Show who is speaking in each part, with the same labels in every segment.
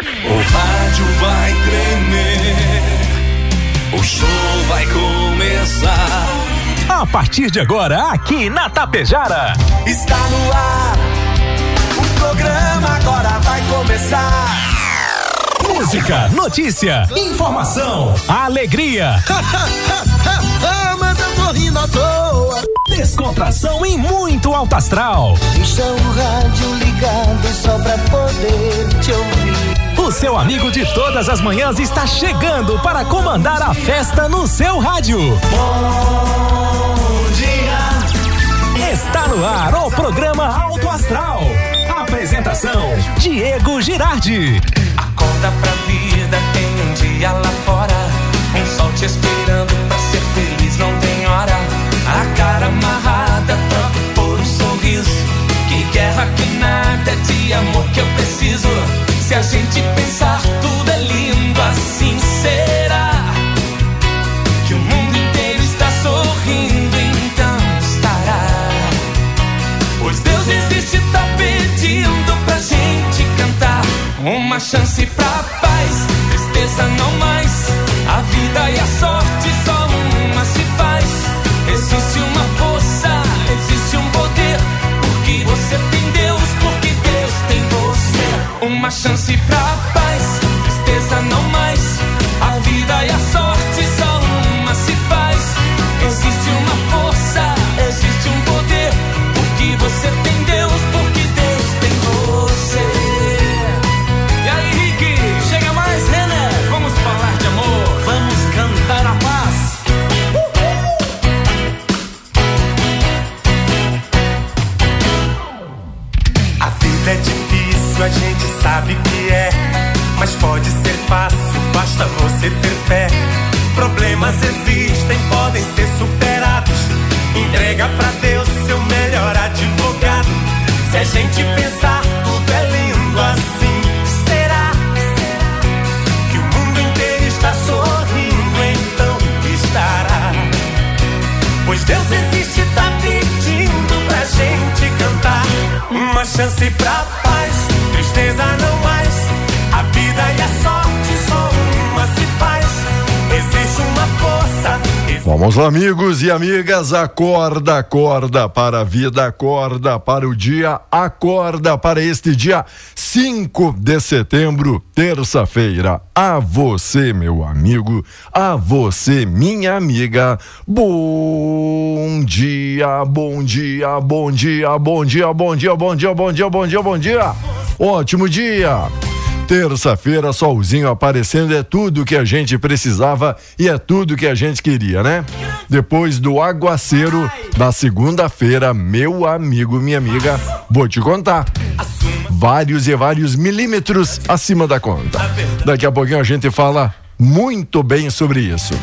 Speaker 1: O rádio vai tremer, o show vai começar.
Speaker 2: A partir de agora, aqui na Tapejara.
Speaker 1: Está no ar, o programa agora vai começar.
Speaker 2: Música, notícia, informação, alegria.
Speaker 3: ah, mas eu tô rindo à toa.
Speaker 2: Descontração e muito alto astral.
Speaker 3: Deixa o rádio ligado só pra poder te ouvir.
Speaker 2: O seu amigo de todas as manhãs está chegando para comandar a festa no seu rádio.
Speaker 1: Bom dia.
Speaker 2: Está no ar o programa Alto Astral. Apresentação: Diego Girardi.
Speaker 4: Acorda pra vida, tem um dia lá fora. Um sol te esperando pra ser feliz, não tem hora. A cara amarrada, troca por um sorriso. Que guerra que nada de amor que eu preciso. Se a gente pensar, tudo é lindo, assim será. Que o mundo inteiro está sorrindo, então estará. Pois Deus existe, tá pedindo pra gente cantar. Uma chance pra paz, tristeza não mais. A vida e a sorte só uma se faz. Existe uma força, Uma chance pra paz, tristeza não mais. Vamos
Speaker 5: lá, amigos e amigas, acorda, acorda para a vida, acorda para o dia, acorda para este dia 5 de setembro, terça-feira. A você, meu amigo, a você, minha amiga, bom dia, bom dia, bom dia, bom dia, bom dia, bom dia, bom dia, bom dia, bom dia. Ótimo dia. Terça-feira, solzinho aparecendo é tudo que a gente precisava e é tudo que a gente queria, né? Depois do aguaceiro da segunda-feira, meu amigo, minha amiga, vou te contar. Vários e vários milímetros acima da conta. Daqui a pouquinho a gente fala muito bem sobre isso.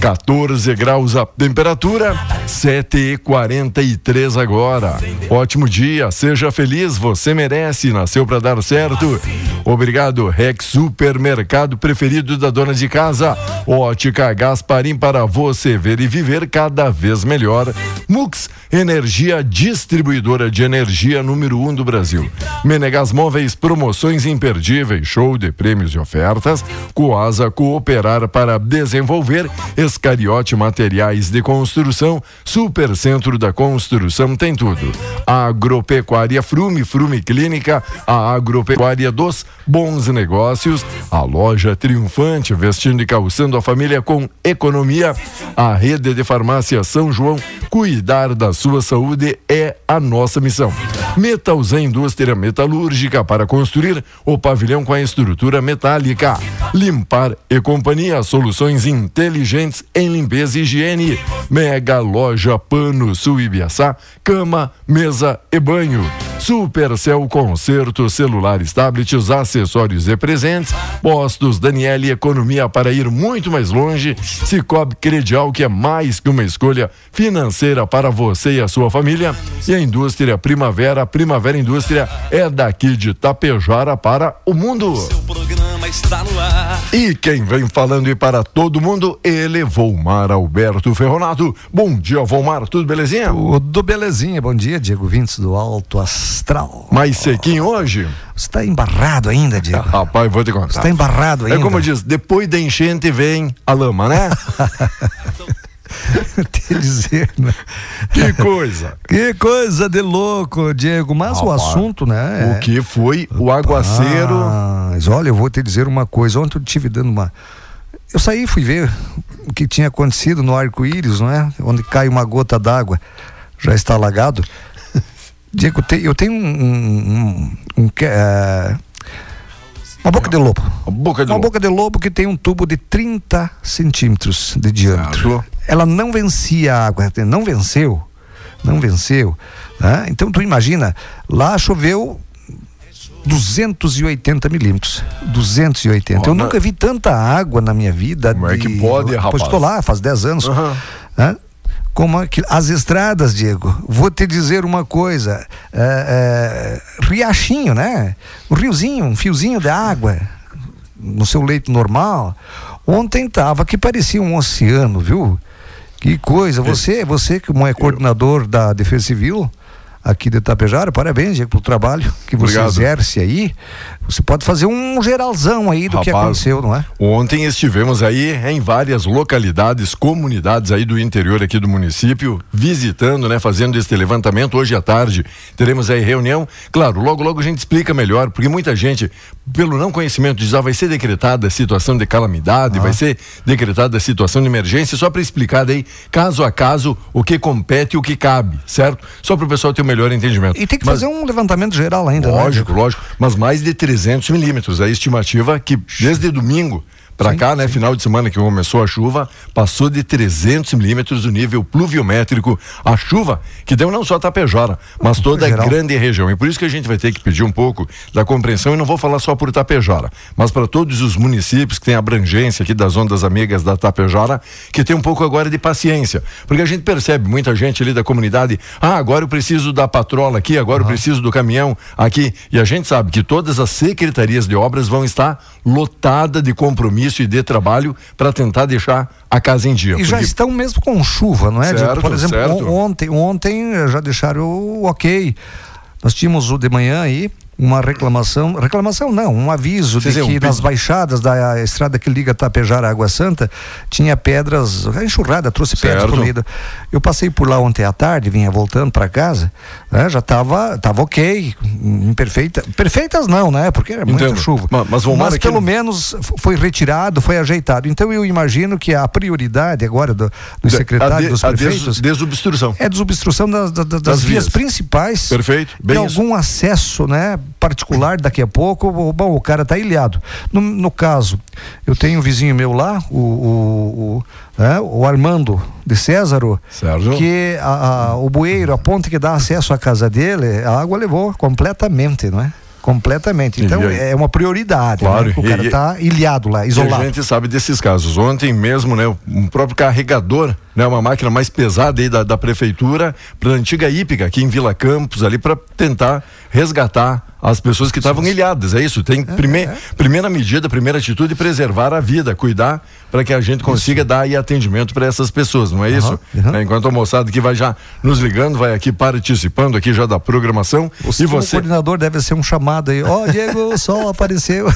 Speaker 5: 14 graus a temperatura, 7 e 43 agora. Ótimo dia, seja feliz, você merece, nasceu para dar certo. Obrigado, Rex Supermercado preferido da dona de casa. Ótica Gasparim para você ver e viver cada vez melhor. Mux, energia distribuidora de energia número um do Brasil. Menegas Móveis, promoções imperdíveis, show de prêmios e ofertas. Coasa Cooperar para desenvolver. Escariote Materiais de Construção. Supercentro da Construção tem tudo. Agropecuária Frume, Frume Clínica. A Agropecuária dos Bons Negócios. A loja triunfante, vestindo e calçando a família com economia. A rede de farmácia São João. Cuidar da sua saúde é a nossa missão. Metals Indústria Metalúrgica para construir o pavilhão com a estrutura metálica. Limpar e Companhia, soluções inteligentes em limpeza e higiene. Mega Loja Pano Sul Ibiaçá, cama, mesa e banho. Supercell Concerto, celulares, tablets, acessórios e presentes. Postos Daniele Economia para ir muito mais longe. Cicobi Credial, que é mais que uma escolha financeira para você e a sua família. E a indústria Primavera, Primavera Indústria é daqui de Tapejara para o mundo.
Speaker 4: Está no ar.
Speaker 5: E quem vem falando e para todo mundo, ele, Volmar Alberto Ferronato. Bom dia, Volmar, tudo belezinha?
Speaker 6: Tudo belezinha, bom dia, Diego Vintes do Alto Astral.
Speaker 5: Mais sequinho hoje?
Speaker 6: Você está embarrado ainda, Diego?
Speaker 5: Rapaz, vou te contar.
Speaker 6: Você está embarrado ainda?
Speaker 5: É como diz, depois da enchente vem a lama, né?
Speaker 6: te dizer, né?
Speaker 5: Que coisa.
Speaker 6: Que coisa de louco, Diego. Mas o assunto, né?
Speaker 5: O que foi o aguaceiro?
Speaker 6: Mas olha, eu vou te dizer uma coisa. Ontem eu tive dando uma. Eu saí e fui ver o que tinha acontecido no arco-íris, não é? Onde cai uma gota d'água, já está alagado. Diego, eu tenho um. um, um, um é, uma boca de lobo.
Speaker 5: A boca de
Speaker 6: Uma
Speaker 5: lobo.
Speaker 6: boca de lobo que tem um tubo de 30 centímetros de diâmetro. Ela não vencia a água, não venceu. Não venceu. né? Então tu imagina, lá choveu 280 milímetros. 280.
Speaker 5: Ó,
Speaker 6: Eu nunca vi tanta água na minha vida.
Speaker 5: Como é que pode, rapaz?
Speaker 6: Pois estou lá, faz 10 anos. Né? Como aqui- as estradas, Diego, vou te dizer uma coisa: é, é, riachinho, né? Um riozinho, um fiozinho de água no seu leito normal. Ontem tava que parecia um oceano, viu? Que coisa. Você, você como é coordenador da Defesa Civil aqui de Itapejara, parabéns, Diego, pelo trabalho que você
Speaker 5: Obrigado.
Speaker 6: exerce aí. Você pode fazer um geralzão aí do que
Speaker 5: Rapaz,
Speaker 6: aconteceu, não é?
Speaker 5: Ontem estivemos aí em várias localidades, comunidades aí do interior aqui do município, visitando, né, fazendo este levantamento. Hoje à tarde teremos aí reunião. Claro, logo logo a gente explica melhor, porque muita gente, pelo não conhecimento, diz, ah, vai ser decretada a situação de calamidade, vai ser decretada a situação de emergência, só para explicar daí, caso a caso, o que compete e o que cabe, certo? Só para o pessoal ter um melhor entendimento.
Speaker 6: E tem que
Speaker 5: Mas-
Speaker 6: fazer um levantamento geral ainda, né,
Speaker 5: Lógico,
Speaker 6: Diego?
Speaker 5: lógico. Mas mais de 300 milímetros. A estimativa que desde domingo para cá, né, final de semana que começou a chuva, passou de 300 milímetros do nível pluviométrico. A chuva que deu não só a Tapejara, mas toda a grande região. E por isso que a gente vai ter que pedir um pouco da compreensão, e não vou falar só por Tapejara, mas para todos os municípios que têm abrangência aqui das ondas amigas da Tapejara, que tem um pouco agora de paciência. Porque a gente percebe muita gente ali da comunidade, ah, agora eu preciso da patrola aqui, agora eu preciso do caminhão aqui. E a gente sabe que todas as secretarias de obras vão estar lotadas de compromisso e de trabalho para tentar deixar a casa em dia.
Speaker 6: E já
Speaker 5: Porque-
Speaker 6: estão mesmo com chuva, não é?
Speaker 5: Certo,
Speaker 6: Por exemplo,
Speaker 5: certo.
Speaker 6: on- ontem, ontem já deixaram o ok. Nós tínhamos o de manhã aí uma reclamação, reclamação não, um aviso de
Speaker 5: um
Speaker 6: que nas
Speaker 5: pedido.
Speaker 6: baixadas da estrada que liga Tapejara à Água Santa tinha pedras, enxurrada trouxe pedras
Speaker 5: Certo.
Speaker 6: meio. do- Eu passei por lá ontem à tarde, vinha voltando para casa, né, já estava tava ok, em perfeita, perfeitas não, né? Porque era muita
Speaker 5: Entendo.
Speaker 6: chuva.
Speaker 5: Ma- mas
Speaker 6: mas
Speaker 5: aqui-
Speaker 6: pelo menos f- foi retirado, foi ajeitado. Então eu imagino que a prioridade agora do, dos
Speaker 5: a
Speaker 6: secretários,
Speaker 5: de-
Speaker 6: dos
Speaker 5: a des-
Speaker 6: prefeitos,
Speaker 5: desobstrução.
Speaker 6: é desobstrução das, das, das
Speaker 5: Das
Speaker 6: vias
Speaker 5: vias.
Speaker 6: principais.
Speaker 5: Perfeito, bem
Speaker 6: algum acesso, né, particular daqui a pouco, o- bom, o cara tá ilhado. No, no caso, eu tenho um vizinho meu lá, o, o, o, né, o Armando de Césaro,
Speaker 5: Certo.
Speaker 6: que a- a- o bueiro, a ponte que dá acesso à casa dele, a água levou completamente, não é? Completamente. Então
Speaker 5: aí?
Speaker 6: é uma prioridade.
Speaker 5: Claro,
Speaker 6: né? O cara
Speaker 5: e-
Speaker 6: tá ilhado lá, isolado.
Speaker 5: a gente sabe desses casos. Ontem mesmo, né, um próprio carregador, né, uma máquina mais pesada aí da, da prefeitura, para a antiga hípica aqui em Vila Campos, ali para tentar resgatar as pessoas que estavam ilhadas. É isso. Tem prime- primeira medida, primeira atitude, preservar a vida, cuidar para que a gente consiga dar aí atendimento para essas pessoas, não é isso?
Speaker 6: aham.
Speaker 5: É, enquanto a moçada que vai já nos ligando, vai aqui participando aqui já da programação.
Speaker 6: Você,
Speaker 5: e você
Speaker 6: coordenador, deve ser um chamado aí. Ó, Diego, o sol apareceu.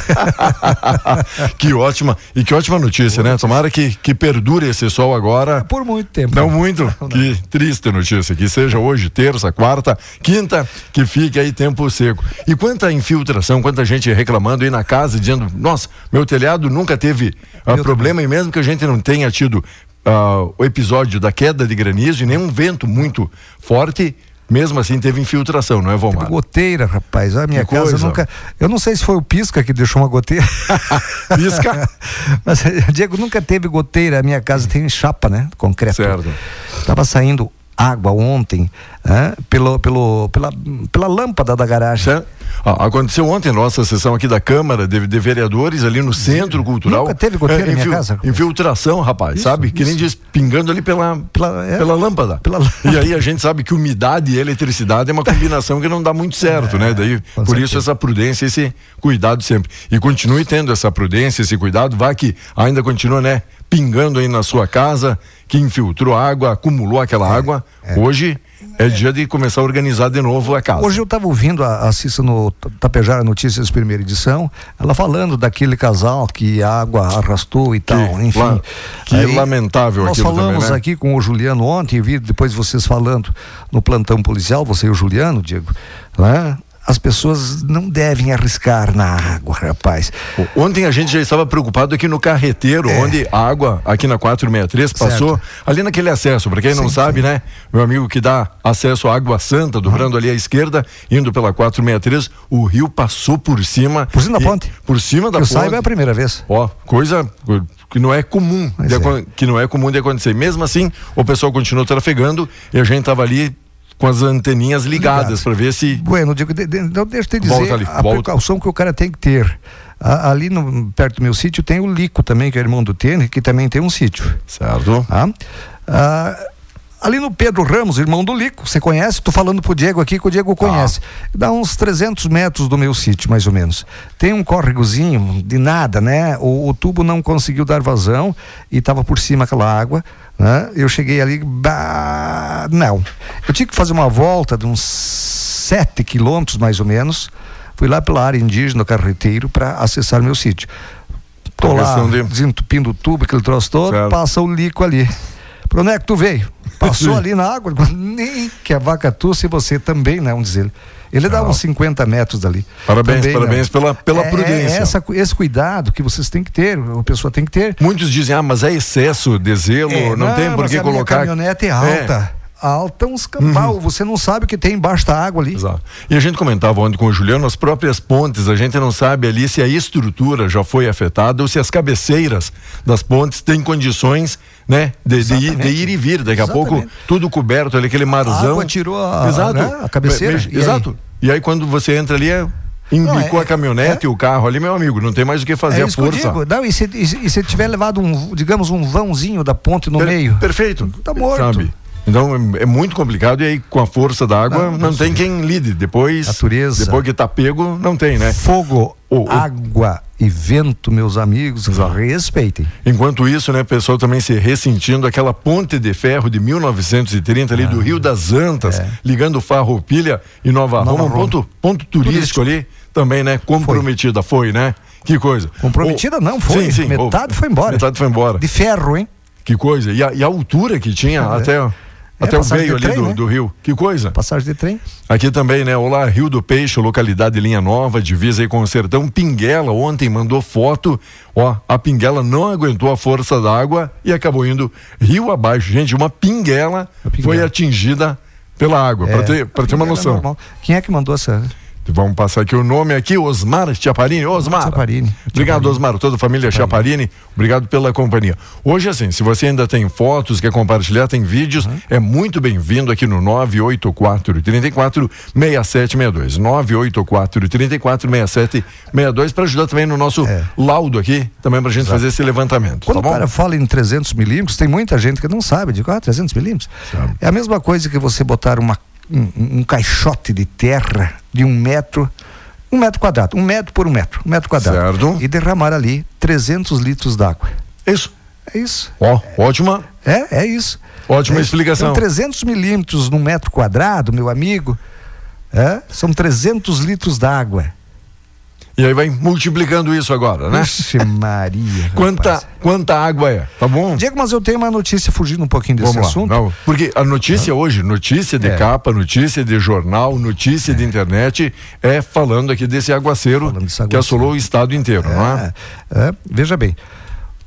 Speaker 5: que ótima e que ótima notícia, né? Tomara que, que perdure esse sol agora.
Speaker 6: Por muito tempo.
Speaker 5: Não muito. Que triste notícia. Que seja hoje, terça, quarta, quinta, que fique aí tempo seco. E quanta infiltração, quanta gente reclamando aí na casa, dizendo: nossa, meu telhado nunca teve
Speaker 6: Meu
Speaker 5: problema, e mesmo que a gente não tenha tido ah, o episódio da queda de granizo e nenhum vento muito forte, mesmo assim teve infiltração, não é, Vomar?
Speaker 6: Goteira, rapaz. A minha
Speaker 5: Que
Speaker 6: casa
Speaker 5: coisa.
Speaker 6: nunca. Eu não sei se foi o Pisca que deixou uma goteira.
Speaker 5: Pisca.
Speaker 6: Mas, Diego, nunca teve goteira. A minha casa tem chapa, né? Concreto.
Speaker 5: Certo.
Speaker 6: Tava saindo água ontem né, pelo, pelo, pela, pela lâmpada da garagem.
Speaker 5: Ah, aconteceu ontem nossa sessão aqui da Câmara de, de Vereadores ali no Centro Cultural.
Speaker 6: Nunca teve goteira
Speaker 5: É,
Speaker 6: minha casa?
Speaker 5: Infiltração, rapaz,
Speaker 6: Isso,
Speaker 5: sabe? Que nem
Speaker 6: isso.
Speaker 5: diz, pingando ali pela,
Speaker 6: Pela- é.
Speaker 5: pela lâmpada.
Speaker 6: Pela.
Speaker 5: E aí a gente sabe que umidade e eletricidade é uma combinação que não dá muito certo, né? Daí,
Speaker 6: É,
Speaker 5: por isso
Speaker 6: certeza.
Speaker 5: essa prudência, esse cuidado sempre. E continue tendo essa prudência, esse cuidado, vá que ainda continua, né? Pingando aí na sua casa, que infiltrou água, acumulou aquela água. Hoje é dia de começar a organizar de novo a casa.
Speaker 6: Hoje eu estava ouvindo a, a Cissa no Tapejara Notícias primeira edição, ela falando daquele casal que a água arrastou e tal, enfim.
Speaker 5: la- que lamentável
Speaker 6: Nós
Speaker 5: aquilo
Speaker 6: falamos
Speaker 5: também, né?
Speaker 6: aqui com o Juliano ontem, vi depois vocês falando no plantão policial, você e o Juliano, Diego, né? As pessoas não devem arriscar na água, rapaz.
Speaker 5: Ontem a gente já estava preocupado aqui no carreteiro,
Speaker 6: É.
Speaker 5: onde a água aqui na 463 passou ali naquele acesso. Para quem não
Speaker 6: Sim,
Speaker 5: sabe, né? Meu amigo que dá acesso à Água Santa, dobrando ali à esquerda, indo pela 463, o rio passou por cima.
Speaker 6: Por cima da ponte.
Speaker 5: Por cima da
Speaker 6: eu
Speaker 5: ponte.
Speaker 6: saiba é a primeira vez.
Speaker 5: Ó, coisa que não é comum, de
Speaker 6: é.
Speaker 5: que não é comum de acontecer. Mesmo assim, o pessoal continuou trafegando e a gente tava ali com as anteninhas ligadas
Speaker 6: Ligado.
Speaker 5: para ver se
Speaker 6: Bueno, digo, de, de, então deixa eu te dizer
Speaker 5: Volta ali,
Speaker 6: a
Speaker 5: volta.
Speaker 6: precaução que o cara tem que ter. A- ali no, perto do meu sítio tem o Lico também, que é irmão do Tênis, que também tem um sítio.
Speaker 5: certo.
Speaker 6: Tá? Ah, ali no Pedro Ramos, irmão do Lico, você conhece? Tô falando pro Diego aqui que o Diego conhece. Dá uns 300 metros do meu sítio, mais ou menos. Tem um córregozinho de nada, né? O, o tubo não conseguiu dar vazão e tava por cima aquela água. Né? Eu cheguei ali, bah, não. Eu tinha que fazer uma volta de uns 7 quilômetros, mais ou menos. Fui lá pela área indígena, carreteiro, para acessar meu sítio. Tô lá
Speaker 5: de-
Speaker 6: desentupindo o tubo, aquele troço todo,
Speaker 5: Certo.
Speaker 6: passa o lico ali. Pra onde é que tu veio? Passou ali na água, nem que a vaca tussa e você também, não, diz ele. Ele dá uns 50 metros dali.
Speaker 5: Parabéns,
Speaker 6: Também,
Speaker 5: parabéns
Speaker 6: não.
Speaker 5: pela- pela
Speaker 6: É-
Speaker 5: prudência.
Speaker 6: É essa, esse cuidado que vocês têm que ter, a pessoa tem que ter.
Speaker 5: Muitos dizem, ah, mas é excesso de zelo,
Speaker 6: É,
Speaker 5: não, tem por que
Speaker 6: a
Speaker 5: colocar.
Speaker 6: caminhonete é alta. Alta uns cambal, você não sabe o que tem embaixo da água ali.
Speaker 5: Exato. E a gente comentava ontem com o Juliano, as próprias pontes, a gente não sabe ali se a estrutura já foi afetada ou se as cabeceiras das pontes têm condições, né, de, de ir, de ir e vir. Daqui a
Speaker 6: Exatamente.
Speaker 5: pouco, tudo coberto ali, aquele marzão.
Speaker 6: água tirou a-
Speaker 5: Exato.
Speaker 6: né, a cabeceira,
Speaker 5: Me- me-
Speaker 6: e aí?
Speaker 5: exato. E aí quando você entra ali, é, embicou
Speaker 6: é-
Speaker 5: a caminhonete e o carro ali, meu amigo, não tem mais o que fazer
Speaker 6: é
Speaker 5: a força.
Speaker 6: Não, e, se, e, se- e se tiver levado um, digamos, um vãozinho da ponte no
Speaker 5: Per-
Speaker 6: meio?
Speaker 5: Perfeito.
Speaker 6: Tá morto.
Speaker 5: Sabe? Então é, é muito complicado e aí com a força da água não,
Speaker 6: Não,
Speaker 5: tem quem lide. Depois,
Speaker 6: Natureza.
Speaker 5: depois que tá pego, não tem, né?
Speaker 6: Fogo,
Speaker 5: O- o-
Speaker 6: água e vento, meus amigos,
Speaker 5: Exato.
Speaker 6: respeitem.
Speaker 5: Enquanto isso, né, pessoal também se ressentindo aquela ponte de ferro de 1930 ali do Rio das Antas, ligando Farroupilha e Nova,
Speaker 6: Ah, é. Nova
Speaker 5: Roma, um
Speaker 6: Roma.
Speaker 5: ponto, ponto turístico, ali também, né, comprometida foi, né? Que coisa.
Speaker 6: Comprometida
Speaker 5: Oh,
Speaker 6: não, foi.
Speaker 5: Sim, sim.
Speaker 6: Metade foi embora.
Speaker 5: Metade foi embora.
Speaker 6: De ferro, hein?
Speaker 5: Que coisa. E a, e a altura que tinha até, até o
Speaker 6: de
Speaker 5: ali
Speaker 6: trem,
Speaker 5: do,
Speaker 6: né?
Speaker 5: do rio. Que coisa.
Speaker 6: Passagem de trem.
Speaker 5: Aqui também, né? Olá, Rio do Peixe, localidade Linha Nova, divisa aí com o Sertão. Pinguela ontem mandou foto. Ó, a Pinguela não aguentou a força da água e acabou indo rio abaixo. Gente, uma Pinguela,
Speaker 6: pinguela.
Speaker 5: foi atingida pela água, para ter, pra ter uma
Speaker 6: É
Speaker 5: noção.
Speaker 6: normal. Quem é que mandou essa?
Speaker 5: Vamos passar aqui o nome aqui, Osmar Chaparini. Osmar.
Speaker 6: Chaparini.
Speaker 5: Obrigado. Osmar, toda a família Chaparini. Obrigado pela companhia. Hoje, assim, se você ainda tem fotos, quer compartilhar, tem vídeos, é muito bem-vindo aqui no 984 34 6762. 984 34 6762 para ajudar também no nosso
Speaker 6: É.
Speaker 5: laudo aqui, também pra gente fazer esse levantamento.
Speaker 6: Quando
Speaker 5: tá
Speaker 6: o cara fala em 300 milímetros, tem muita gente que não sabe. Digo, ah, 300 milímetros. É a mesma coisa que você botar uma, um, um caixote de terra de um metro, um metro quadrado, um metro por um metro, um metro quadrado.
Speaker 5: Certo.
Speaker 6: E derramar ali 300 litros d'água.
Speaker 5: Isso.
Speaker 6: É isso.
Speaker 5: Ó, ótima,
Speaker 6: É, é isso.
Speaker 5: ótima
Speaker 6: É
Speaker 5: explicação.
Speaker 6: São 300 milímetros num metro quadrado, meu amigo. É? São 300 litros d'água.
Speaker 5: E aí vai multiplicando isso agora, né?
Speaker 6: Vixe Maria.
Speaker 5: Quanta,
Speaker 6: rapaz.
Speaker 5: quanta água é, tá bom?
Speaker 6: Diego, mas eu tenho uma notícia fugindo um pouquinho desse
Speaker 5: Vamos
Speaker 6: assunto.
Speaker 5: lá. Não, porque a notícia hoje, notícia de
Speaker 6: É.
Speaker 5: capa, notícia de jornal, notícia de internet, é falando aqui desse aguaceiro,
Speaker 6: desse
Speaker 5: que
Speaker 6: aguaceiro.
Speaker 5: assolou o estado inteiro, não é?
Speaker 6: É, é, veja bem.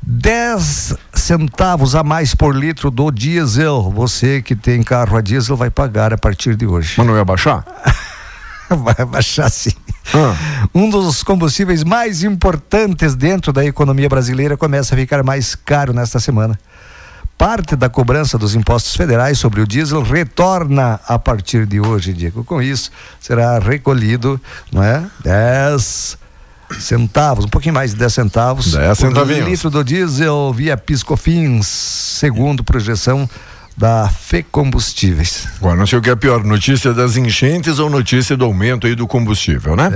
Speaker 6: 10 centavos a mais por litro do diesel. Você que tem carro a diesel vai pagar a partir de hoje.
Speaker 5: Mas não ia baixar?
Speaker 6: Vai baixar sim.
Speaker 5: Ah.
Speaker 6: Um dos combustíveis mais importantes dentro da economia brasileira começa a ficar mais caro nesta semana. parte da cobrança dos impostos federais sobre o diesel retorna a partir de hoje, Diego. Com isso, será recolhido, não é? 10 centavos, um pouquinho mais de 10 centavos
Speaker 5: 10
Speaker 6: por
Speaker 5: centavinhos.
Speaker 6: litro do diesel via Piscofins, segundo projeção da Fê Combustíveis.
Speaker 5: Agora, não sei o que é pior, notícia das enchentes ou notícia do aumento aí do combustível, né?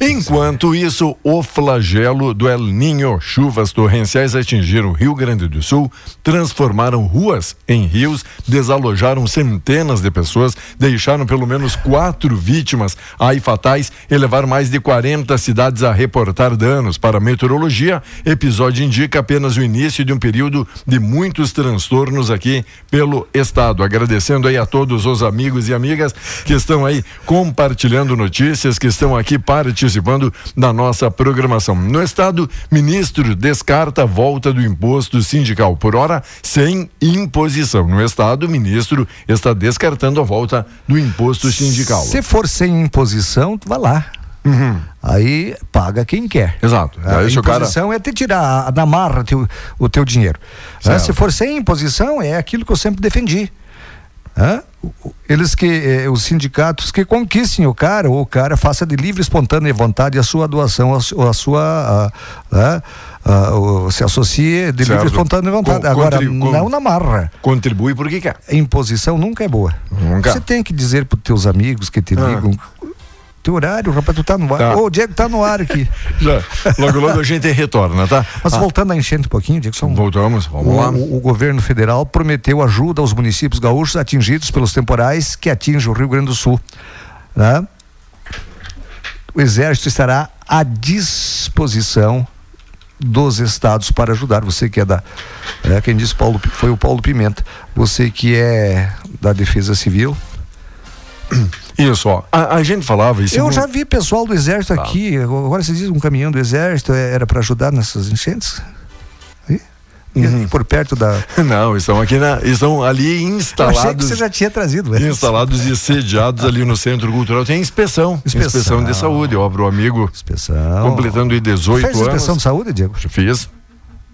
Speaker 6: É,
Speaker 5: Enquanto isso, o flagelo do El Ninho, chuvas torrenciais atingiram o Rio Grande do Sul, transformaram ruas em rios, desalojaram centenas de pessoas, deixaram pelo menos quatro vítimas aí fatais e levaram mais de 40 cidades a reportar danos. Para a meteorologia, episódio indica apenas o início de um período de muitos transtornos aqui pelo estado. Agradecendo aí a todos os amigos e amigas que estão aí compartilhando notícias, que estão aqui participando da nossa programação. No estado, ministro descarta a volta do imposto sindical por hora sem imposição. No estado, ministro está descartando a volta do imposto sindical.
Speaker 6: Se for sem imposição, vai lá. Aí paga quem quer.
Speaker 5: Exato.
Speaker 6: A
Speaker 5: Aí se o cara
Speaker 6: imposição é te tirar da marra teu, o teu dinheiro. Né? Se for sem imposição, é aquilo que eu sempre defendi. Hã? Eles que, eh, os sindicatos que conquistem o cara, ou o cara faça de livre, espontânea vontade a sua doação, a, a sua. a- a- a- se associe de
Speaker 5: Certo.
Speaker 6: livre, espontânea vontade.
Speaker 5: Com-
Speaker 6: Agora, não na marra.
Speaker 5: contribui porque quer.
Speaker 6: Imposição nunca é boa.
Speaker 5: Nunca.
Speaker 6: Você tem que dizer para teus amigos que te
Speaker 5: Ah.
Speaker 6: ligam. Teu horário, rapaz, tu tá no ar.
Speaker 5: Tá.
Speaker 6: Ô, o Diego tá no ar aqui.
Speaker 5: Já. Logo, logo a gente retorna, tá?
Speaker 6: Mas
Speaker 5: Ah,
Speaker 6: voltando à enchente um pouquinho, Diego, só um,
Speaker 5: Voltamos, vamos
Speaker 6: o,
Speaker 5: lá.
Speaker 6: o- o governo federal prometeu ajuda aos municípios gaúchos atingidos pelos temporais que atingem o Rio Grande do Sul. né? O Exército estará à disposição dos estados para ajudar. Você que é da. é, quem disse Paulo, foi o Paulo Pimenta. Você que é da Defesa Civil.
Speaker 5: Isso, ó. A, a gente falava isso.
Speaker 6: Eu já vi pessoal do Exército
Speaker 5: Tá.
Speaker 6: aqui. Agora você diz um caminhão do Exército é- era para ajudar nessas enchentes?
Speaker 5: Uhum.
Speaker 6: por perto da.
Speaker 5: Não, estão aqui na. Estão ali
Speaker 6: Eu achei que
Speaker 5: instalados.
Speaker 6: você já tinha trazido.
Speaker 5: Instalados e sediados ali no Centro Cultural. Tem inspeção.
Speaker 6: Inspeção.
Speaker 5: de saúde, ó, pro amigo
Speaker 6: Inspeção.
Speaker 5: completando aí 18
Speaker 6: Fez inspeção
Speaker 5: anos.
Speaker 6: de saúde, Diego?
Speaker 5: Fiz.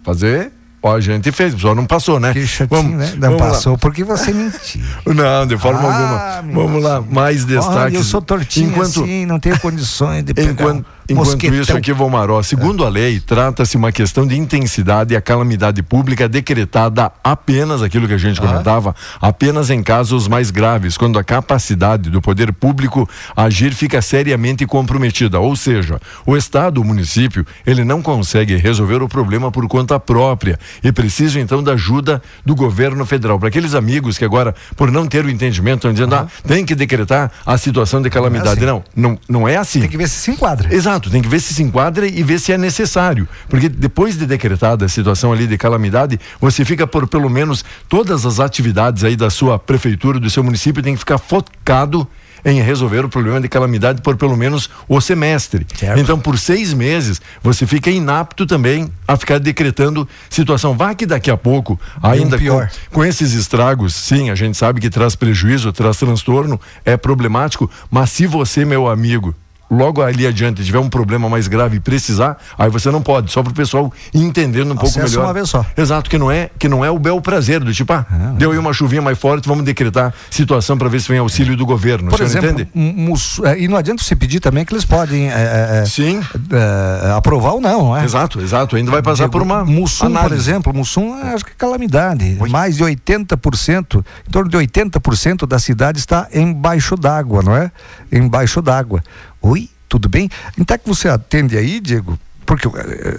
Speaker 5: Fazer. Ó, a gente fez, só não passou, né?
Speaker 6: Que chatinho, né? Não
Speaker 5: vamos lá.
Speaker 6: passou porque você mentiu.
Speaker 5: Não, de forma
Speaker 6: Ah,
Speaker 5: alguma. Vamos lá, mais destaques.
Speaker 6: Olha, eu sou tortinho
Speaker 5: Enquanto,
Speaker 6: assim, não tenho condições de pegar
Speaker 5: Enquanto, enquanto
Speaker 6: mosquetão.
Speaker 5: isso aqui, Vomaró, segundo a lei, trata-se uma questão de intensidade e a calamidade pública decretada apenas, aquilo que a gente comentava, apenas em casos mais graves, quando a capacidade do poder público agir fica seriamente comprometida. Ou seja, o Estado, o município, ele não consegue resolver o problema por conta própria e precisa então da ajuda do governo federal. Para aqueles amigos que agora, por não ter o entendimento, estão dizendo, ah, tem que decretar a situação de calamidade.
Speaker 6: assim.
Speaker 5: Não, não, não é assim.
Speaker 6: Tem que ver se se enquadra.
Speaker 5: Exato, tem que ver se se enquadra e ver se é necessário. Porque depois de decretada a situação ali de calamidade, você fica por pelo menos todas as atividades aí da sua prefeitura, do seu município, tem que ficar focado em resolver o problema de calamidade por pelo menos o semestre.
Speaker 6: Certo.
Speaker 5: Então, por seis meses, você fica inapto também a ficar decretando situação. Vá que daqui a pouco, ainda com,
Speaker 6: pior.
Speaker 5: com esses estragos, sim, a gente sabe que traz prejuízo, traz transtorno, é problemático, mas se você, meu amigo, logo ali adiante tiver um problema mais grave e precisar, aí você não pode, só para o pessoal entendendo um pouco
Speaker 6: Acessa
Speaker 5: melhor.
Speaker 6: uma vez só.
Speaker 5: Exato, que não é que não é o bel prazer do tipo, ah, deu aí uma chuvinha mais forte, vamos decretar situação para ver se vem auxílio do governo.
Speaker 6: Por exemplo, é, e não adianta você pedir também que eles podem é, é,
Speaker 5: Sim.
Speaker 6: é, aprovar ou não, não é?
Speaker 5: Exato, exato. Ainda vai passar por uma
Speaker 6: Mussum, por
Speaker 5: análise.
Speaker 6: exemplo, Mussum, é, acho que é calamidade. Mais de 80%, em torno de 80% da cidade está embaixo d'água, não é? Embaixo d'água. Oi, tudo bem? Então é que você atende aí, Diego? Porque eh,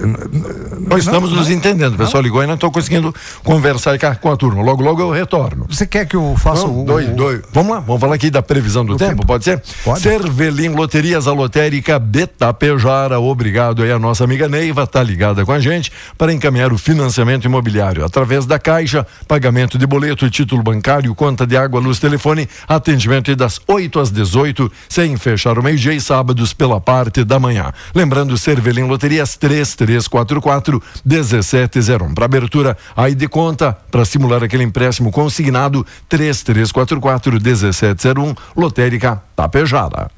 Speaker 5: Nós estamos
Speaker 6: não,
Speaker 5: nos
Speaker 6: não.
Speaker 5: entendendo. O pessoal ligou e não estou conseguindo conversar com a turma. Logo, logo eu retorno.
Speaker 6: você quer que eu faça o,
Speaker 5: dois,
Speaker 6: o-
Speaker 5: dois. Vamos lá, vamos falar aqui da previsão do
Speaker 6: Do
Speaker 5: tempo,
Speaker 6: tempo.
Speaker 5: pode ser?
Speaker 6: Pode.
Speaker 5: Cervelim Loterias, a lotérica de Tapejara. Obrigado aí a nossa amiga Neiva, tá ligada com a gente para encaminhar o financiamento imobiliário através da Caixa, pagamento de boleto, título bancário, conta de água, luz, telefone, atendimento aí das 8 às 18, sem fechar o meio-dia e sábados pela parte da manhã. Lembrando, Cervelim Loterias 3344 1701. Para abertura aí de conta, para simular aquele empréstimo consignado 3344 1701, lotérica Tapejara.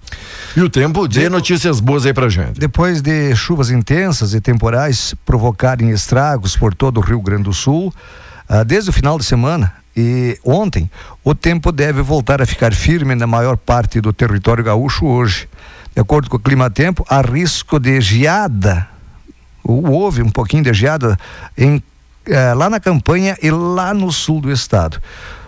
Speaker 5: E o tempo de notícias boas aí pra gente.
Speaker 6: Depois de chuvas intensas e temporais provocarem estragos por todo o Rio Grande do Sul, ah, desde o final de semana e ontem, o tempo deve voltar a ficar firme na maior parte do território gaúcho hoje. De acordo com o clima tempo, há risco de geada. Houve um pouquinho de geada em, eh, lá na campanha e lá no sul do estado.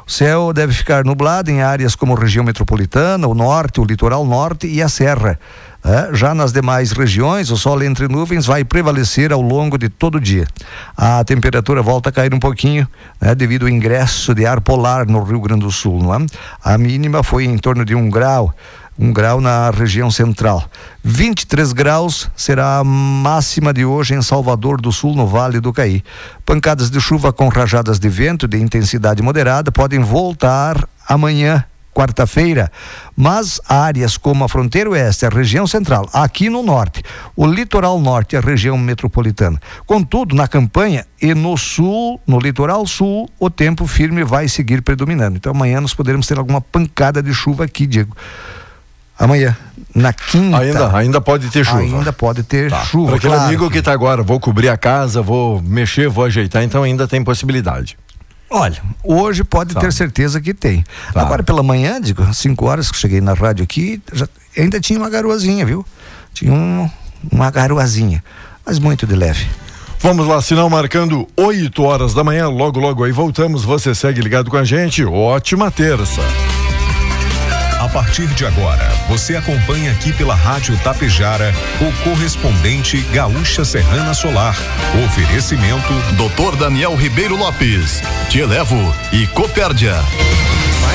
Speaker 6: O céu deve ficar nublado em áreas como região metropolitana, o norte, o litoral norte e a serra. É, já nas demais regiões, o sol entre nuvens vai prevalecer ao longo de todo o dia. A temperatura volta a cair um pouquinho, né, devido ao ingresso de ar polar no Rio Grande do Sul. É? A mínima foi em torno de um grau um grau na região central. 23 graus será a máxima de hoje em Salvador do Sul, no Vale do Caí. Pancadas de chuva com rajadas de vento de intensidade moderada podem voltar amanhã quarta-feira, mas áreas como a fronteira oeste, a região central, aqui no norte, o litoral norte, a região metropolitana. Contudo, na campanha e no sul, no litoral sul, o tempo firme vai seguir predominando. Então amanhã nós poderemos ter alguma pancada de chuva aqui, Diego. Amanhã, na quinta.
Speaker 5: Ainda, ainda pode ter chuva.
Speaker 6: Ainda pode ter
Speaker 5: Tá.
Speaker 6: chuva.
Speaker 5: Para aquele
Speaker 6: claro
Speaker 5: amigo que está agora, vou cobrir a casa, vou mexer, vou ajeitar, então ainda tem possibilidade.
Speaker 6: Olha, hoje pode
Speaker 5: Tá.
Speaker 6: ter certeza que tem.
Speaker 5: Tá.
Speaker 6: Agora pela manhã, digo, 5 horas que cheguei na rádio aqui, já, ainda tinha uma garoazinha, viu? Tinha um, uma garoazinha, mas muito de leve.
Speaker 5: Vamos lá, sinal marcando 8 horas da manhã, logo, logo aí voltamos. Você segue ligado com a gente. Ótima terça.
Speaker 2: A partir de agora, você acompanha aqui pela Rádio Tapejara o correspondente Gaúcha Serrana Solar. Oferecimento
Speaker 7: Doutor Daniel Ribeiro Lopes, Te Elevo e Copérdia.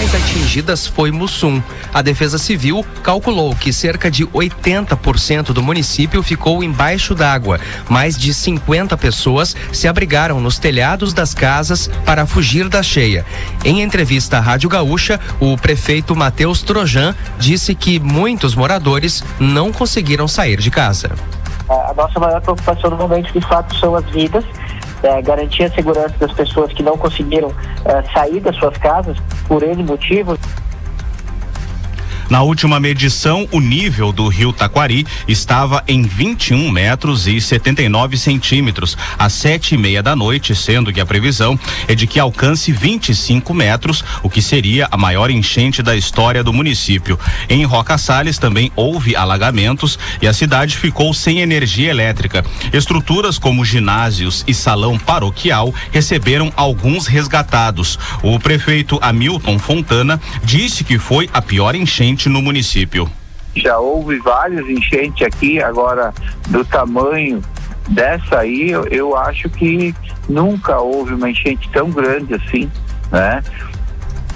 Speaker 8: Mais atingidas foi Mussum. A Defesa Civil calculou que cerca de 80% do município ficou embaixo d'água. Mais de 50 pessoas se abrigaram nos telhados das casas para fugir da cheia. Em entrevista à Rádio Gaúcha, o prefeito Matheus Trojan disse que muitos moradores não conseguiram sair de casa.
Speaker 9: A nossa maior preocupação no momento, de fato, são as vidas, é, garantir a segurança das pessoas que não conseguiram é, sair das suas casas por N motivos.
Speaker 10: Na última medição, o nível do rio Taquari estava em 21 metros e 79 centímetros às sete e meia da noite, sendo que a previsão é de que alcance 25 metros, o que seria a maior enchente da história do município. Em Roca Salles também houve alagamentos e a cidade ficou sem energia elétrica. Estruturas como ginásios e salão paroquial receberam alguns resgatados. O prefeito Hamilton Fontana disse que foi a pior enchente no município.
Speaker 11: Já houve várias enchentes aqui, agora do tamanho dessa aí, eu, eu acho que nunca houve uma enchente tão grande assim, né?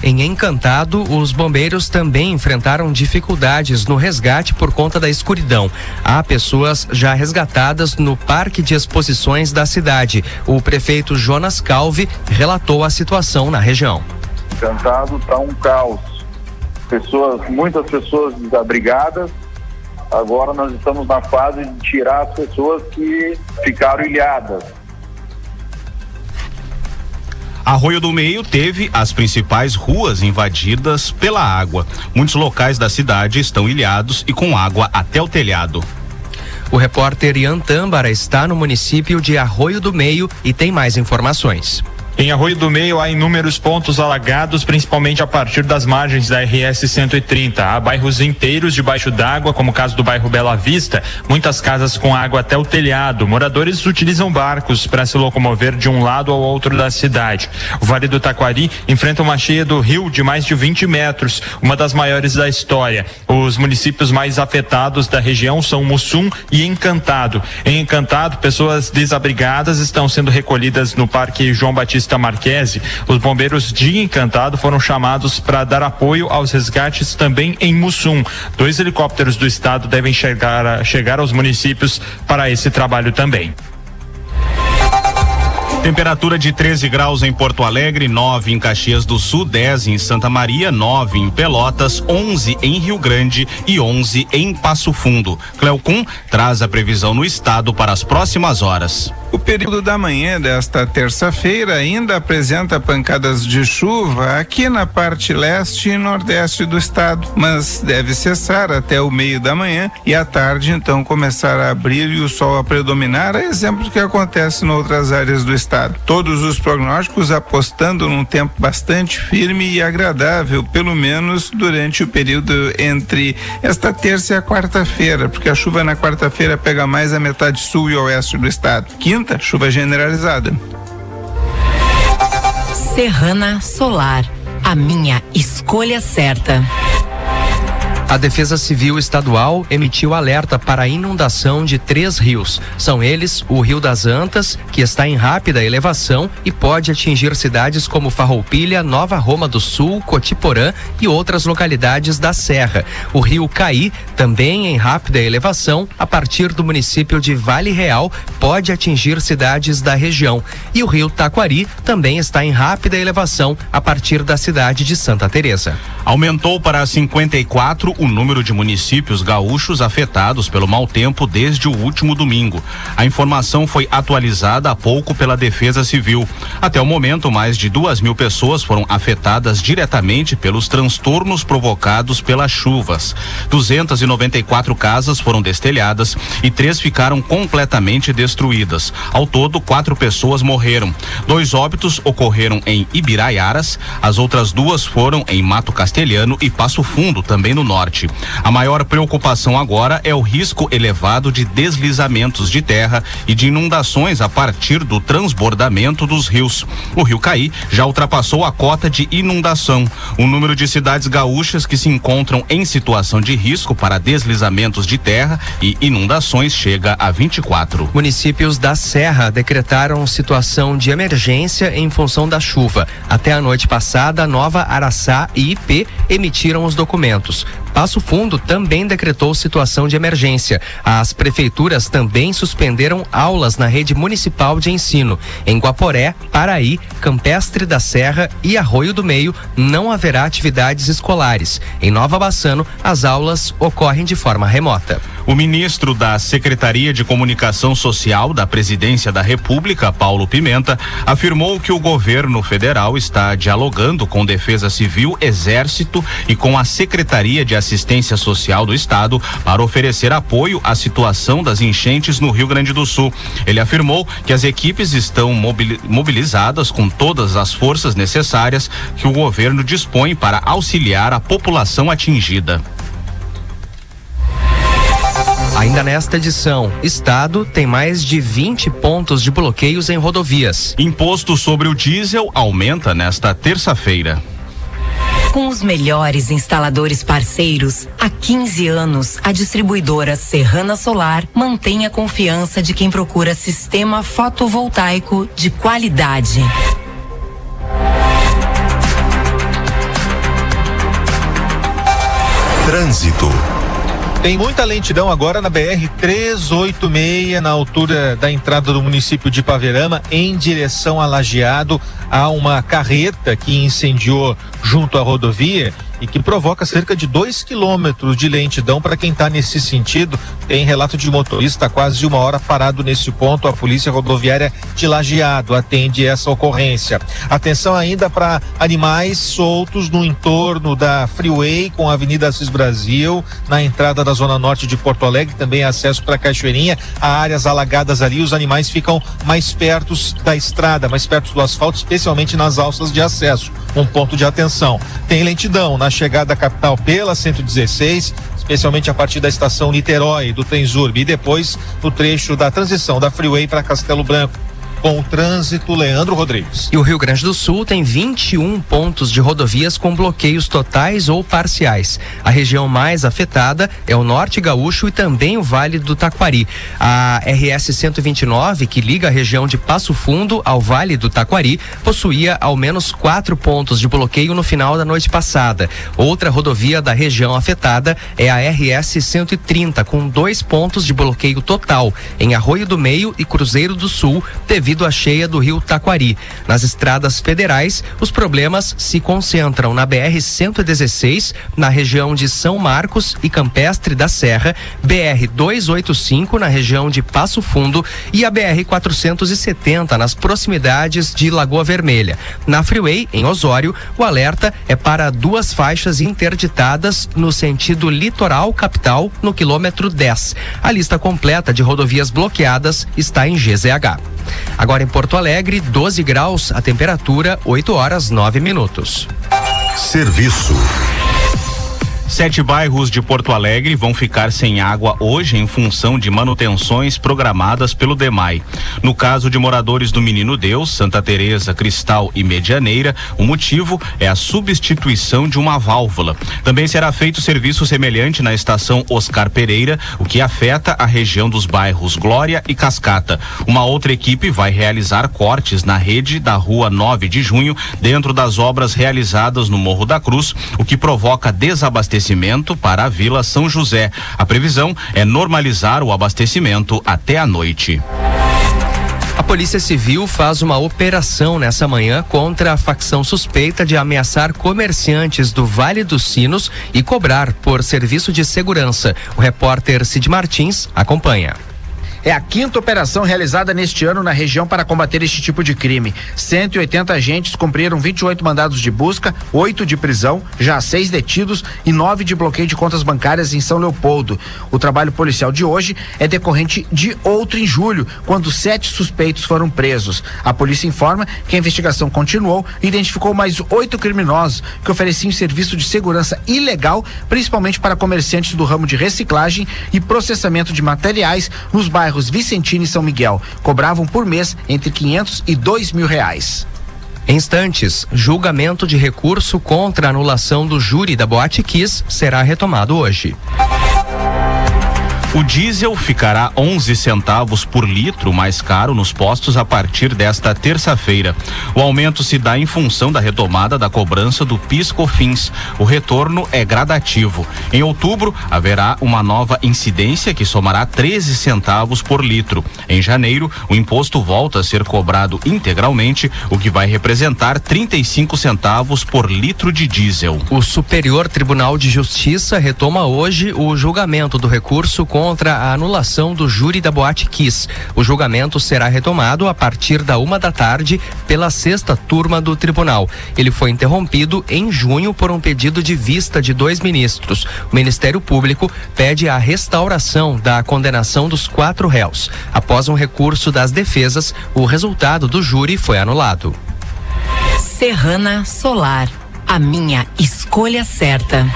Speaker 8: Em Encantado, os bombeiros também enfrentaram dificuldades no resgate por conta da escuridão. Há pessoas já resgatadas no Parque de Exposições da cidade. O prefeito Jonas Calvi relatou a situação na região.
Speaker 11: Encantado tá um caos. Pessoas, muitas pessoas desabrigadas. Agora nós estamos na fase de tirar as pessoas que ficaram ilhadas.
Speaker 10: Arroio do Meio teve as principais ruas invadidas pela água. Muitos locais da cidade estão ilhados e com água até o telhado.
Speaker 8: O repórter Ian Tâmbara está no município de Arroio do Meio e tem mais informações.
Speaker 12: Em Arroio do Meio há inúmeros pontos alagados, principalmente a partir das margens da RS 130. Há bairros inteiros debaixo d'água, como o caso do bairro Bela Vista, muitas casas com água até o telhado. Moradores utilizam barcos para se locomover de um lado ao outro da cidade. O Vale do Taquari enfrenta uma cheia do rio de mais de 20 metros, uma das maiores da história. Os municípios mais afetados da região são Mussum e Encantado. Em Encantado, pessoas desabrigadas estão sendo recolhidas no Parque João Batista Marquese. Os bombeiros de Encantado foram chamados para dar apoio aos resgates também em Mussum. Dois helicópteros do estado devem chegar, a, chegar aos municípios para esse trabalho também.
Speaker 10: Temperatura de 13 graus em Porto Alegre, 9 em Caxias do Sul, 10 em Santa Maria, 9 em Pelotas, 11 em Rio Grande e 11 em Passo Fundo. Cleocum traz a previsão no estado para as próximas horas.
Speaker 13: O período da manhã desta terça-feira ainda apresenta pancadas de chuva aqui na parte leste e nordeste do estado, mas deve cessar até o meio da manhã e à tarde então começar a abrir e o sol a predominar, exemplo que acontece em outras áreas do estado Todos os prognósticos apostando num tempo bastante firme e agradável, pelo menos durante o período entre esta terça e a quarta-feira, porque a chuva na quarta-feira pega mais a metade sul e oeste do estado. Quinta, chuva generalizada.
Speaker 14: Serrana Solar, a minha escolha certa.
Speaker 8: A Defesa Civil Estadual emitiu alerta para a inundação de três rios. São eles o Rio das Antas, que está em rápida elevação e pode atingir cidades como Farroupilha, Nova Roma do Sul, Cotiporã e outras localidades da Serra. O Rio Caí, também em rápida elevação, a partir do município de Vale Real, pode atingir cidades da região. E o Rio Taquari também está em rápida elevação a partir da cidade de Santa Teresa.
Speaker 10: Aumentou para 54 o número de municípios gaúchos afetados pelo mau tempo desde o último domingo. A informação foi atualizada há pouco pela Defesa Civil. Até o momento, mais de duas mil pessoas foram afetadas diretamente pelos transtornos provocados pelas chuvas. 294 casas foram destelhadas e três ficaram completamente destruídas. Ao todo, quatro pessoas morreram. Dois óbitos ocorreram em Ibiraiaras, as outras duas foram em Mato Castelhano e Passo Fundo, também no norte norte. A maior preocupação agora é o risco elevado de deslizamentos de terra e de inundações a partir do transbordamento dos rios. O Rio Caí já ultrapassou a cota de inundação. O número de cidades gaúchas que se encontram em situação de risco para deslizamentos de terra e inundações chega a 24.
Speaker 8: Municípios da Serra decretaram situação de emergência em função da chuva. Até a noite passada, Nova Araçá e IP emitiram os documentos. Passo Fundo também decretou situação de emergência. As prefeituras também suspenderam aulas na rede municipal de ensino. Em Guaporé, Paraí, Campestre da Serra e Arroio do Meio não haverá atividades escolares. Em Nova Bassano, as aulas ocorrem de forma remota.
Speaker 10: O ministro da Secretaria de Comunicação Social da Presidência da República, Paulo Pimenta, afirmou que o governo federal está dialogando com Defesa Civil, Exército e com a Secretaria de Assistência Social do Estado para oferecer apoio à situação das enchentes no Rio Grande do Sul. Ele afirmou que as equipes estão mobilizadas com todas as forças necessárias que o governo dispõe para auxiliar a população atingida.
Speaker 8: Ainda nesta edição, Estado tem mais de 20 pontos de bloqueios em rodovias.
Speaker 10: Imposto sobre o diesel aumenta nesta terça-feira.
Speaker 14: Com os melhores instaladores parceiros, há 15 anos, a distribuidora Serrana Solar mantém a confiança de quem procura sistema fotovoltaico de qualidade.
Speaker 2: Trânsito.
Speaker 15: Tem muita lentidão agora na BR 386, na altura da entrada do município de Paverama, em direção a Lajeado. Há uma carreta que incendiou junto à rodovia e que provoca cerca de 2 quilômetros de lentidão para quem está nesse sentido. Tem relato de motorista quase uma hora parado nesse ponto. A Polícia Rodoviária de Lajeado atende essa ocorrência. Atenção ainda para animais soltos no entorno da Freeway com a Avenida Assis Brasil, na entrada da Zona Norte de Porto Alegre, também acesso para Cachoeirinha. Há áreas alagadas ali, os animais ficam mais perto da estrada, mais perto do asfalto, especialmente nas alças de acesso. Um ponto de atenção. Tem lentidão na chegada à capital pela 116, especialmente a partir da estação Niterói do Trenzurb e depois no trecho da transição da Freeway para Castelo Branco com o trânsito, Leandro Rodrigues.
Speaker 8: E o Rio Grande do Sul tem 21 pontos de rodovias com bloqueios totais ou parciais. A região mais afetada é o Norte Gaúcho e também o Vale do Taquari. A RS 129, que liga a região de Passo Fundo ao Vale do Taquari, possuía ao menos quatro pontos de bloqueio no final da noite passada. Outra rodovia da região afetada é a RS 130, com dois pontos de bloqueio total em Arroio do Meio e Cruzeiro do Sul, devido devido à cheia do rio Taquari. Nas estradas federais, os problemas se concentram na BR 116, na região de São Marcos e Campestre da Serra, BR 285 na região de Passo Fundo e a BR 470 nas proximidades de Lagoa Vermelha. Na Freeway, em Osório, o alerta é para duas faixas interditadas no sentido litoral capital no quilômetro 10. A lista completa de rodovias bloqueadas está em GZH. Agora em Porto Alegre, 12 graus, a temperatura 8 horas 9 minutos.
Speaker 2: Serviço.
Speaker 10: Sete bairros de Porto Alegre vão ficar sem água hoje em função de manutenções programadas pelo DEMAI. No caso de moradores do Menino Deus, Santa Teresa, Cristal e Medianeira, o motivo é a substituição de uma válvula. Também será feito serviço semelhante na estação Oscar Pereira, o que afeta a região dos bairros Glória e Cascata. Uma outra equipe vai realizar cortes na rede da Rua 9 de Junho, dentro das obras realizadas no Morro da Cruz, o que provoca desabastecimento para a Vila São José. A previsão é normalizar o abastecimento até a noite.
Speaker 8: A Polícia Civil faz uma operação nessa manhã contra a facção suspeita de ameaçar comerciantes do Vale dos Sinos e cobrar por serviço de segurança. O repórter Cid Martins acompanha.
Speaker 16: É a quinta operação realizada neste ano na região para combater este tipo de crime. 180 agentes cumpriram 28 mandados de busca, oito de prisão, já seis detidos e nove de bloqueio de contas bancárias em São Leopoldo. O trabalho policial de hoje é decorrente de outro em julho, quando sete suspeitos foram presos. A polícia informa que a investigação continuou e identificou mais oito criminosos que ofereciam serviço de segurança ilegal, principalmente para comerciantes do ramo de reciclagem e processamento de materiais nos bairros Vicentina e São Miguel. Cobravam por mês entre 500 e 2 mil reais.
Speaker 8: Em instantes, julgamento de recurso contra a anulação do júri da Boate Kiss será retomado hoje.
Speaker 10: O diesel ficará 11 centavos por litro mais caro nos postos a partir desta terça-feira. O aumento se dá em função da retomada da cobrança do PIS/COFINS. O retorno é gradativo. Em outubro haverá uma nova incidência que somará 13 centavos por litro. Em janeiro, o imposto volta a ser cobrado integralmente, o que vai representar 35 centavos por litro de diesel.
Speaker 8: O Superior Tribunal de Justiça retoma hoje o julgamento do recurso contra a anulação do júri da Boate Kiss. O julgamento será retomado a partir da uma da tarde pela sexta turma do tribunal. Ele foi interrompido em junho por um pedido de vista de dois ministros. O Ministério Público pede a restauração da condenação dos quatro réus. Após um recurso das defesas, o resultado do júri foi anulado.
Speaker 14: Serrana Solar, a minha escolha certa.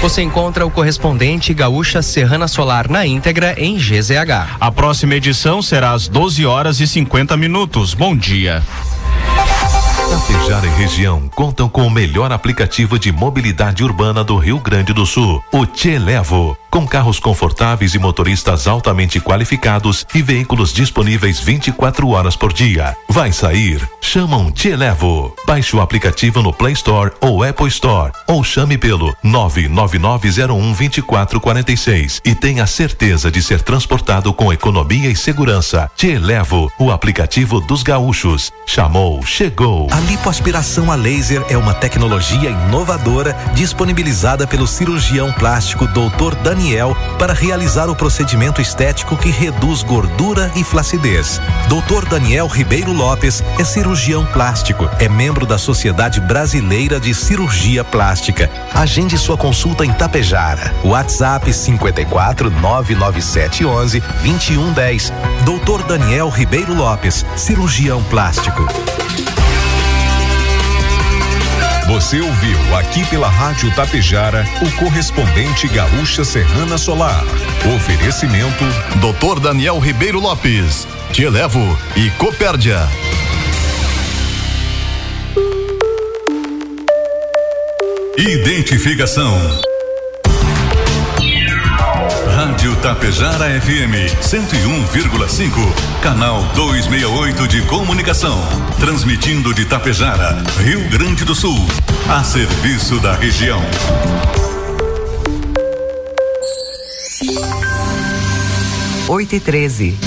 Speaker 8: Você encontra o correspondente Gaúcha Serrana Solar na íntegra em GZH.
Speaker 10: A próxima edição será às 12 horas e 50 minutos. Bom dia.
Speaker 2: Tapejara e região contam com o melhor aplicativo de mobilidade urbana do Rio Grande do Sul, o Te Levo. Com carros confortáveis e motoristas altamente qualificados e veículos disponíveis 24 horas por dia. Vai sair? Chama um Te Levo. Baixe o aplicativo no Play Store ou Apple Store ou chame pelo 999012446 e tenha certeza de ser transportado com economia e segurança. Te Levo, o aplicativo dos gaúchos. Chamou, chegou.
Speaker 17: A lipoaspiração a laser é uma tecnologia inovadora disponibilizada pelo cirurgião plástico Dr. Daniel para realizar o procedimento estético que reduz gordura e flacidez. Dr. Daniel Ribeiro Lopes é cirurgião plástico, é membro da Sociedade Brasileira de Cirurgia Plástica. Agende sua consulta em Tapejara. WhatsApp 54 997 11 2110. Dr. Daniel Ribeiro Lopes, cirurgião plástico.
Speaker 2: Você ouviu aqui pela Rádio Tapejara o correspondente Gaúcha Serrana Solar. Oferecimento
Speaker 7: Dr. Daniel Ribeiro Lopes, Te Elevo e Copérdia.
Speaker 2: Identificação. Tapejara FM 101,5, canal 268 de comunicação, transmitindo de Tapejara, Rio Grande do Sul, a serviço da região.
Speaker 14: Oito e treze.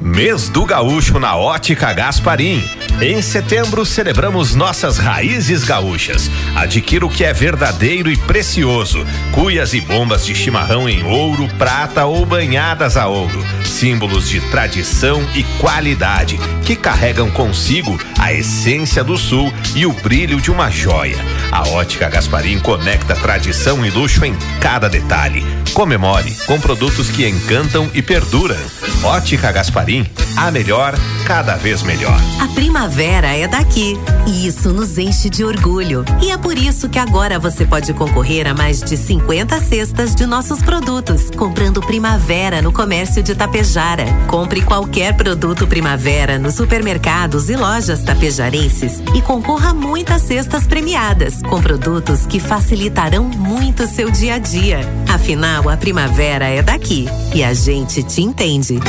Speaker 18: Mês do Gaúcho na Ótica Gasparim. Em setembro, celebramos nossas raízes gaúchas. Adquira o que é verdadeiro e precioso: cuias e bombas de chimarrão em ouro, prata ou banhadas a ouro. Símbolos de tradição e qualidade que carregam consigo a essência do sul e o brilho de uma joia. A Ótica Gasparim conecta tradição e luxo em cada detalhe. Comemore com produtos que encantam e perduram. Ótica Gasparim, a melhor, cada vez melhor.
Speaker 19: A primavera é daqui e isso nos enche de orgulho. E é por isso que agora você pode concorrer a mais de 50 cestas de nossos produtos, comprando Primavera no comércio de Tapejara. Compre qualquer produto Primavera nos supermercados e lojas tapejarenses e concorra a muitas cestas premiadas, com produtos que facilitarão muito seu dia a dia. Afinal, a primavera é daqui e a gente te entende.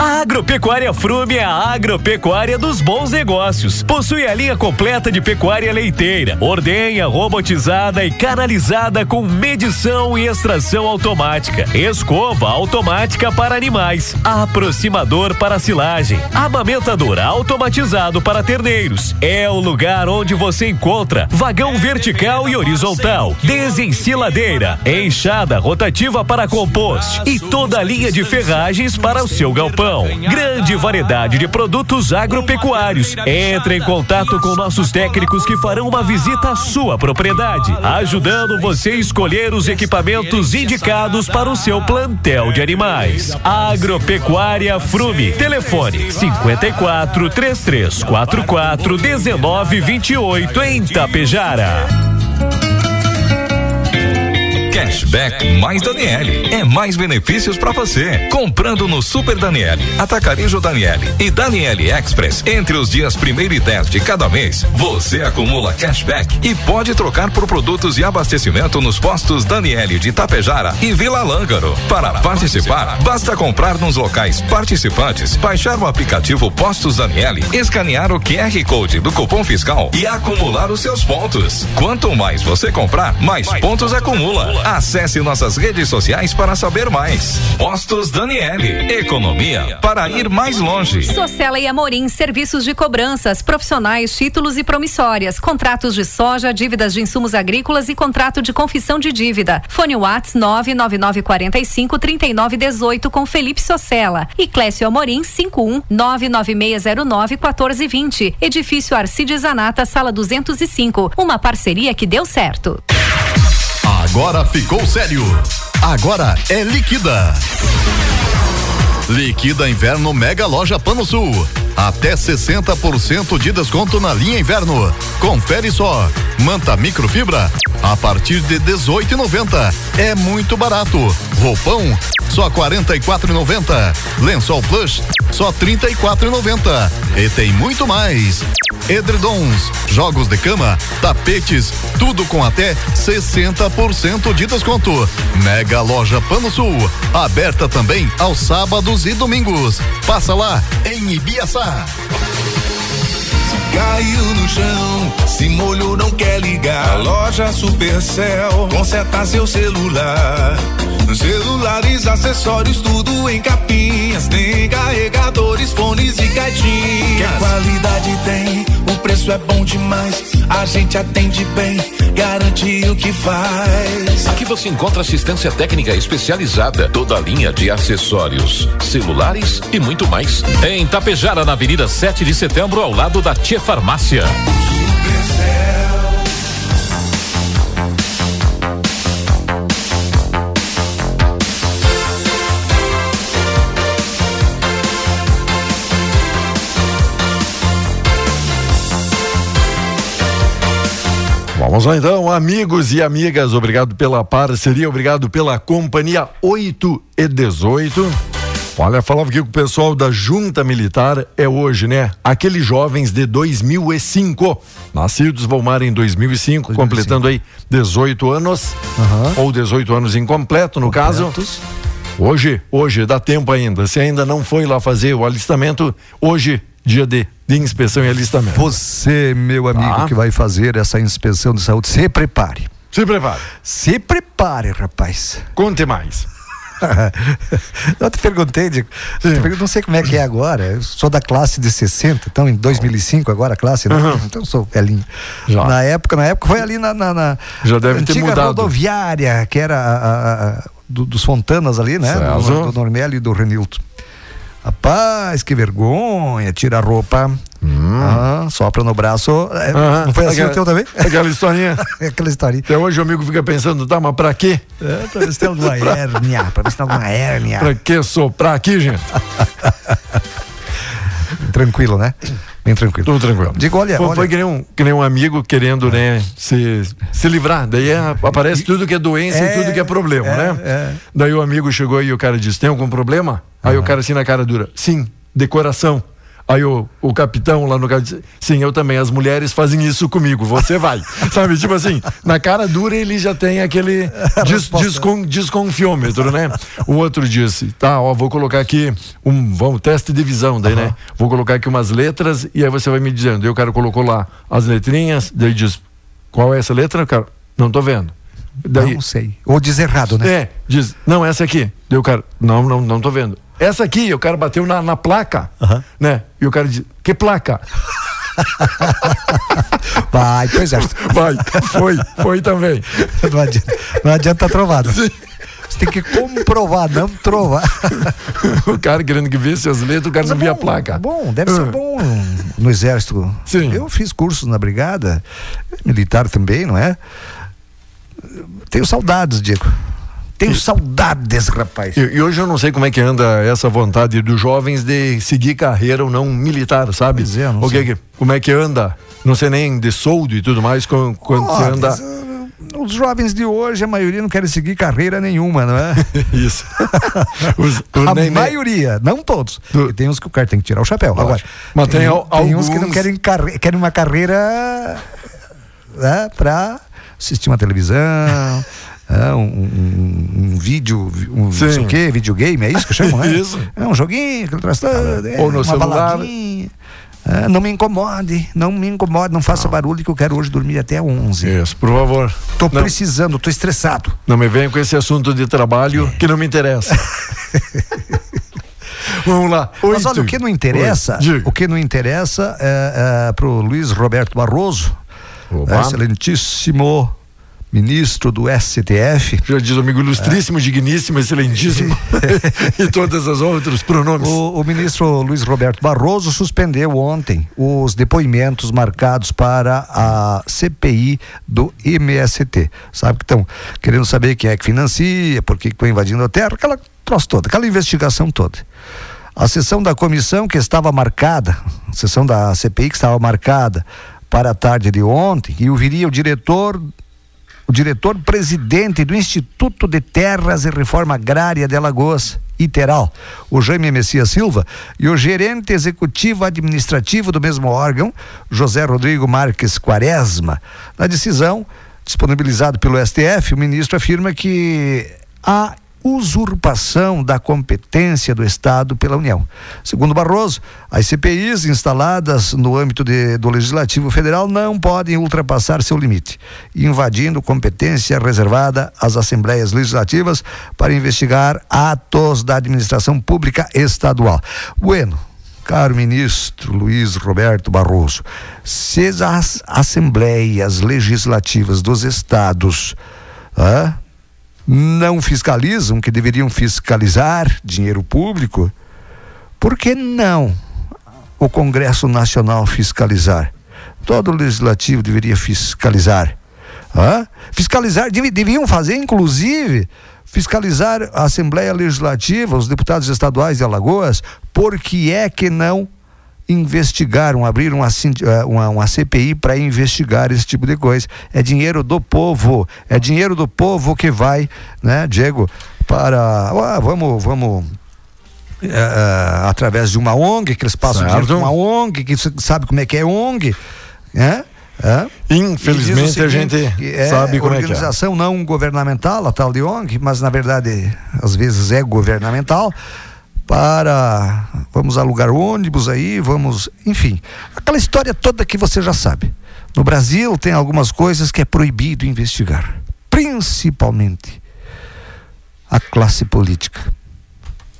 Speaker 20: A Agropecuária Frume é a agropecuária dos bons negócios. Possui a linha completa de pecuária leiteira, ordenha, robotizada e canalizada com medição e extração automática, escova automática para animais, aproximador para silagem, amamentador automatizado para terneiros. É o lugar onde você encontra vagão vertical e horizontal, desensiladeira, enxada rotativa para compost e toda a linha de ferragens para o seu galpão. Grande variedade de produtos agropecuários. Entre em contato com nossos técnicos que farão uma visita à sua propriedade, ajudando você a escolher os equipamentos indicados para o seu plantel de animais. Agropecuária Frume. Telefone 54 3344 1928 em Tapejara.
Speaker 21: Cashback mais Daniele. É mais benefícios para você. Comprando no Super Daniele, Atacarejo Daniele e Daniele Express entre os dias 1 e 10 de cada mês, você acumula cashback e pode trocar por produtos e abastecimento nos postos Daniele de Tapejara e Vila Lângaro. Para participar, basta comprar nos locais participantes, baixar o aplicativo Postos Daniele, escanear o QR Code do cupom fiscal e acumular os seus pontos. Quanto mais você comprar, mais pontos acumula. Acesse nossas redes sociais para saber mais. Postos Daniele. Economia para ir mais longe.
Speaker 22: Socela e Amorim, serviços de cobranças, profissionais, títulos e promissórias, contratos de soja, dívidas de insumos agrícolas e contrato de confissão de dívida. Fone Whats 99945 3918 com Felipe Socela e Clécio Amorim 51 99609 1420. Edifício Arcides Zanata, sala 205. Uma parceria que deu certo.
Speaker 7: Agora ficou sério. Agora é liquida. Liquida Inverno Mega Loja Pano Sul. Até 60% de desconto na linha inverno. Confere só. Manta microfibra a partir de 18,90. É muito barato. Roupão só 44,90. Lençol plush só 34,90. E tem muito mais. Edredons, jogos de cama, tapetes, tudo com até 60% de desconto. Mega Loja Pano Sul, aberta também aos sábados e domingos. Passa lá em Ibiaçá.
Speaker 1: Caiu no chão, se molhou, não quer ligar. A loja Supercell conserta seu celular. Celulares, acessórios, tudo em capinhas. Tem carregadores, fones e caixinhas. Que qualidade tem, o preço é bom demais. A gente atende bem, garante o que faz.
Speaker 2: Aqui você encontra assistência técnica especializada, toda a linha de acessórios, celulares e muito mais. Em Tapejara, na Avenida 7 de Setembro, ao lado da Tia Farmácia.
Speaker 5: Vamos lá então, amigos e amigas, obrigado pela parceria, obrigado pela companhia 8 e 18. Olha, falava com o pessoal da Junta Militar é hoje, né? Aqueles jovens de 2005, nascidos Volmar em 2005, completando aí 18 anos, ou 18 anos incompleto no caso. Hoje, hoje dá tempo ainda. Se ainda não foi lá fazer o alistamento, hoje dia de, de inspeção e alistamento.
Speaker 6: Você, meu amigo,
Speaker 5: Tá.
Speaker 6: que vai fazer essa inspeção de saúde, se prepare.
Speaker 5: Se prepare.
Speaker 6: Se prepare, rapaz.
Speaker 5: Conte mais.
Speaker 6: eu te perguntei, Diego, não sei como é que é agora. Eu sou da classe de 60, então em 2005 agora a classe, né?
Speaker 5: Uhum.
Speaker 6: Então eu sou velhinho. Na época, na época foi ali na, na, na
Speaker 5: Já deve ter
Speaker 6: antiga
Speaker 5: mudado.
Speaker 6: rodoviária, que era a- a- a- do- dos Fontanas ali, né?
Speaker 5: Certo.
Speaker 6: Do, do Normelli e do Renilton. Rapaz, que vergonha, tira a roupa, ah, sopra no braço. É. Não foi assim
Speaker 5: Aquela-
Speaker 6: o teu também?
Speaker 5: Aquela historinha.
Speaker 6: Aquela historinha.
Speaker 5: Até hoje o amigo fica pensando, tá, mas pra quê?
Speaker 6: É, pra ver se tem alguma hérnia, pra ver se tem alguma hérnia.
Speaker 5: Pra que soprar aqui, gente?
Speaker 6: Tranquilo, né? Bem tranquilo.
Speaker 5: Tudo tranquilo.
Speaker 6: Digo, olha,
Speaker 5: foi,
Speaker 6: olha.
Speaker 5: foi que, nem um, que nem um amigo querendo, né, se, se livrar. Daí é, aparece tudo que é doença
Speaker 6: É,
Speaker 5: e tudo que é problema,
Speaker 6: é,
Speaker 5: né?
Speaker 6: é.
Speaker 5: Daí o amigo chegou e o cara disse: tem algum problema? Aí o cara assim na cara dura: sim, decoração. Aí o, o capitão lá no cara disse: sim, eu também. As mulheres fazem isso comigo, você vai. Sabe? Tipo assim, na cara dura ele já tem aquele des, descon, desconfiômetro, né? O outro disse: tá, ó, vou colocar aqui um vamos, teste de visão, daí, né? Vou colocar aqui umas letras e aí você vai me dizendo. Daí o cara colocou lá as letrinhas, daí diz: qual é essa letra, cara? Não tô vendo. Daí,
Speaker 6: Não sei. Ou diz errado, né?
Speaker 5: é, diz, não, essa aqui. Daí o cara, não, não, não tô vendo. Essa aqui, o cara bateu na, na placa, né? E o cara diz, que placa?
Speaker 6: Vai, pro exército.
Speaker 5: Vai, foi, foi também.
Speaker 6: Não adianta, não adianta trovada. Você tem que comprovar, não trovar.
Speaker 5: o cara querendo que visse as letras, o cara não via a placa.
Speaker 6: Bom, deve ser
Speaker 5: Ah.
Speaker 6: bom no exército.
Speaker 5: Sim.
Speaker 6: Eu fiz cursos na brigada, militar também, não é? Tenho saudades, Diego. Tenho saudades, rapaz.
Speaker 5: E, e hoje eu não sei como é que anda essa vontade dos jovens de seguir carreira ou não militar, sabe?
Speaker 6: Pois é, não
Speaker 5: o que
Speaker 6: sei.
Speaker 5: como é que anda? Não sei nem de soldo e tudo mais, quando, quando você
Speaker 6: Olha,
Speaker 5: anda.
Speaker 6: mas, ah, Os jovens de hoje, a maioria não querem seguir carreira nenhuma, não é?
Speaker 5: Isso. Os-
Speaker 6: a
Speaker 5: nem-
Speaker 6: maioria, não todos. E tem uns que o cara tem que tirar o chapéu. Agora,
Speaker 5: Mas tem al-
Speaker 6: tem uns que não
Speaker 5: alguns-
Speaker 6: querem, carre- querem uma carreira né, para assistir uma televisão. é, um, um- um vídeo, um não sei o quê, videogame, é isso que chamam, né?
Speaker 5: Isso.
Speaker 6: É um joguinho, aquele troço todo, é,
Speaker 5: Ou no
Speaker 6: uma
Speaker 5: celular.
Speaker 6: baladinha. É, não me incomode, não me incomode, não faça barulho que eu quero hoje dormir até 11.
Speaker 5: Isso, por favor.
Speaker 6: Tô
Speaker 5: Não-
Speaker 6: precisando, tô estressado.
Speaker 5: Não me venha com esse assunto de trabalho que não me interessa. Vamos lá.
Speaker 6: Mas
Speaker 5: Oito.
Speaker 6: olha, o que não interessa, o que não interessa é, é pro Luiz Roberto Barroso,
Speaker 5: Opa.
Speaker 6: excelentíssimo ministro do STF.
Speaker 5: Já diz o amigo ilustríssimo, digníssimo, excelentíssimo. e todas as outros pronomes.
Speaker 6: O, o ministro Luiz Roberto Barroso suspendeu ontem os depoimentos marcados para a CPI do MST. Sabe que estão querendo saber quem é que financia, por que estão invadindo a terra, aquela troço toda, aquela investigação toda. A sessão da comissão que estava marcada, a sessão da CPI que estava marcada para a tarde de ontem, e ouviria o diretor o diretor-presidente do Instituto de Terras e Reforma Agrária de Alagoas, ITERAL, o Jaime Messias Silva, e o gerente executivo administrativo do mesmo órgão, José Rodrigo Marques Quaresma. Na decisão, disponibilizado pelo STF, o ministro afirma que há usurpação da competência do Estado pela União. Segundo Barroso, as CPIs instaladas no âmbito de- do Legislativo Federal não podem ultrapassar seu limite, invadindo competência reservada às Assembleias Legislativas para investigar atos da administração pública estadual. Bueno, Caro ministro Luiz Roberto Barroso, se as assembleias legislativas dos estados ah, não fiscalizam, que deveriam fiscalizar dinheiro público, por que não o Congresso Nacional fiscalizar? Todo o legislativo deveria fiscalizar. Hã? Fiscalizar, devi- deviam fazer, inclusive, fiscalizar a Assembleia Legislativa, os deputados estaduais de Alagoas, por que é que não investigaram, abriram uma, eh, uma, uma CPI para investigar esse tipo de coisa. É dinheiro do povo, é dinheiro do povo que vai, né, Diego, para. Ah, vamos, vamos. eh, eh, através de uma ONG, que eles passam dinheiro
Speaker 5: Certo.
Speaker 6: para uma ONG, que sabe como é que é ONG, né? É?
Speaker 5: Infelizmente,
Speaker 6: E o
Speaker 5: a gente
Speaker 6: que
Speaker 5: sabe como é que é.
Speaker 6: organização não governamental, a tal de ONG, mas na verdade às vezes é governamental, para vamos alugar ônibus aí, vamos, enfim, aquela história toda que você já sabe. No Brasil tem algumas coisas que é proibido investigar, principalmente a classe política.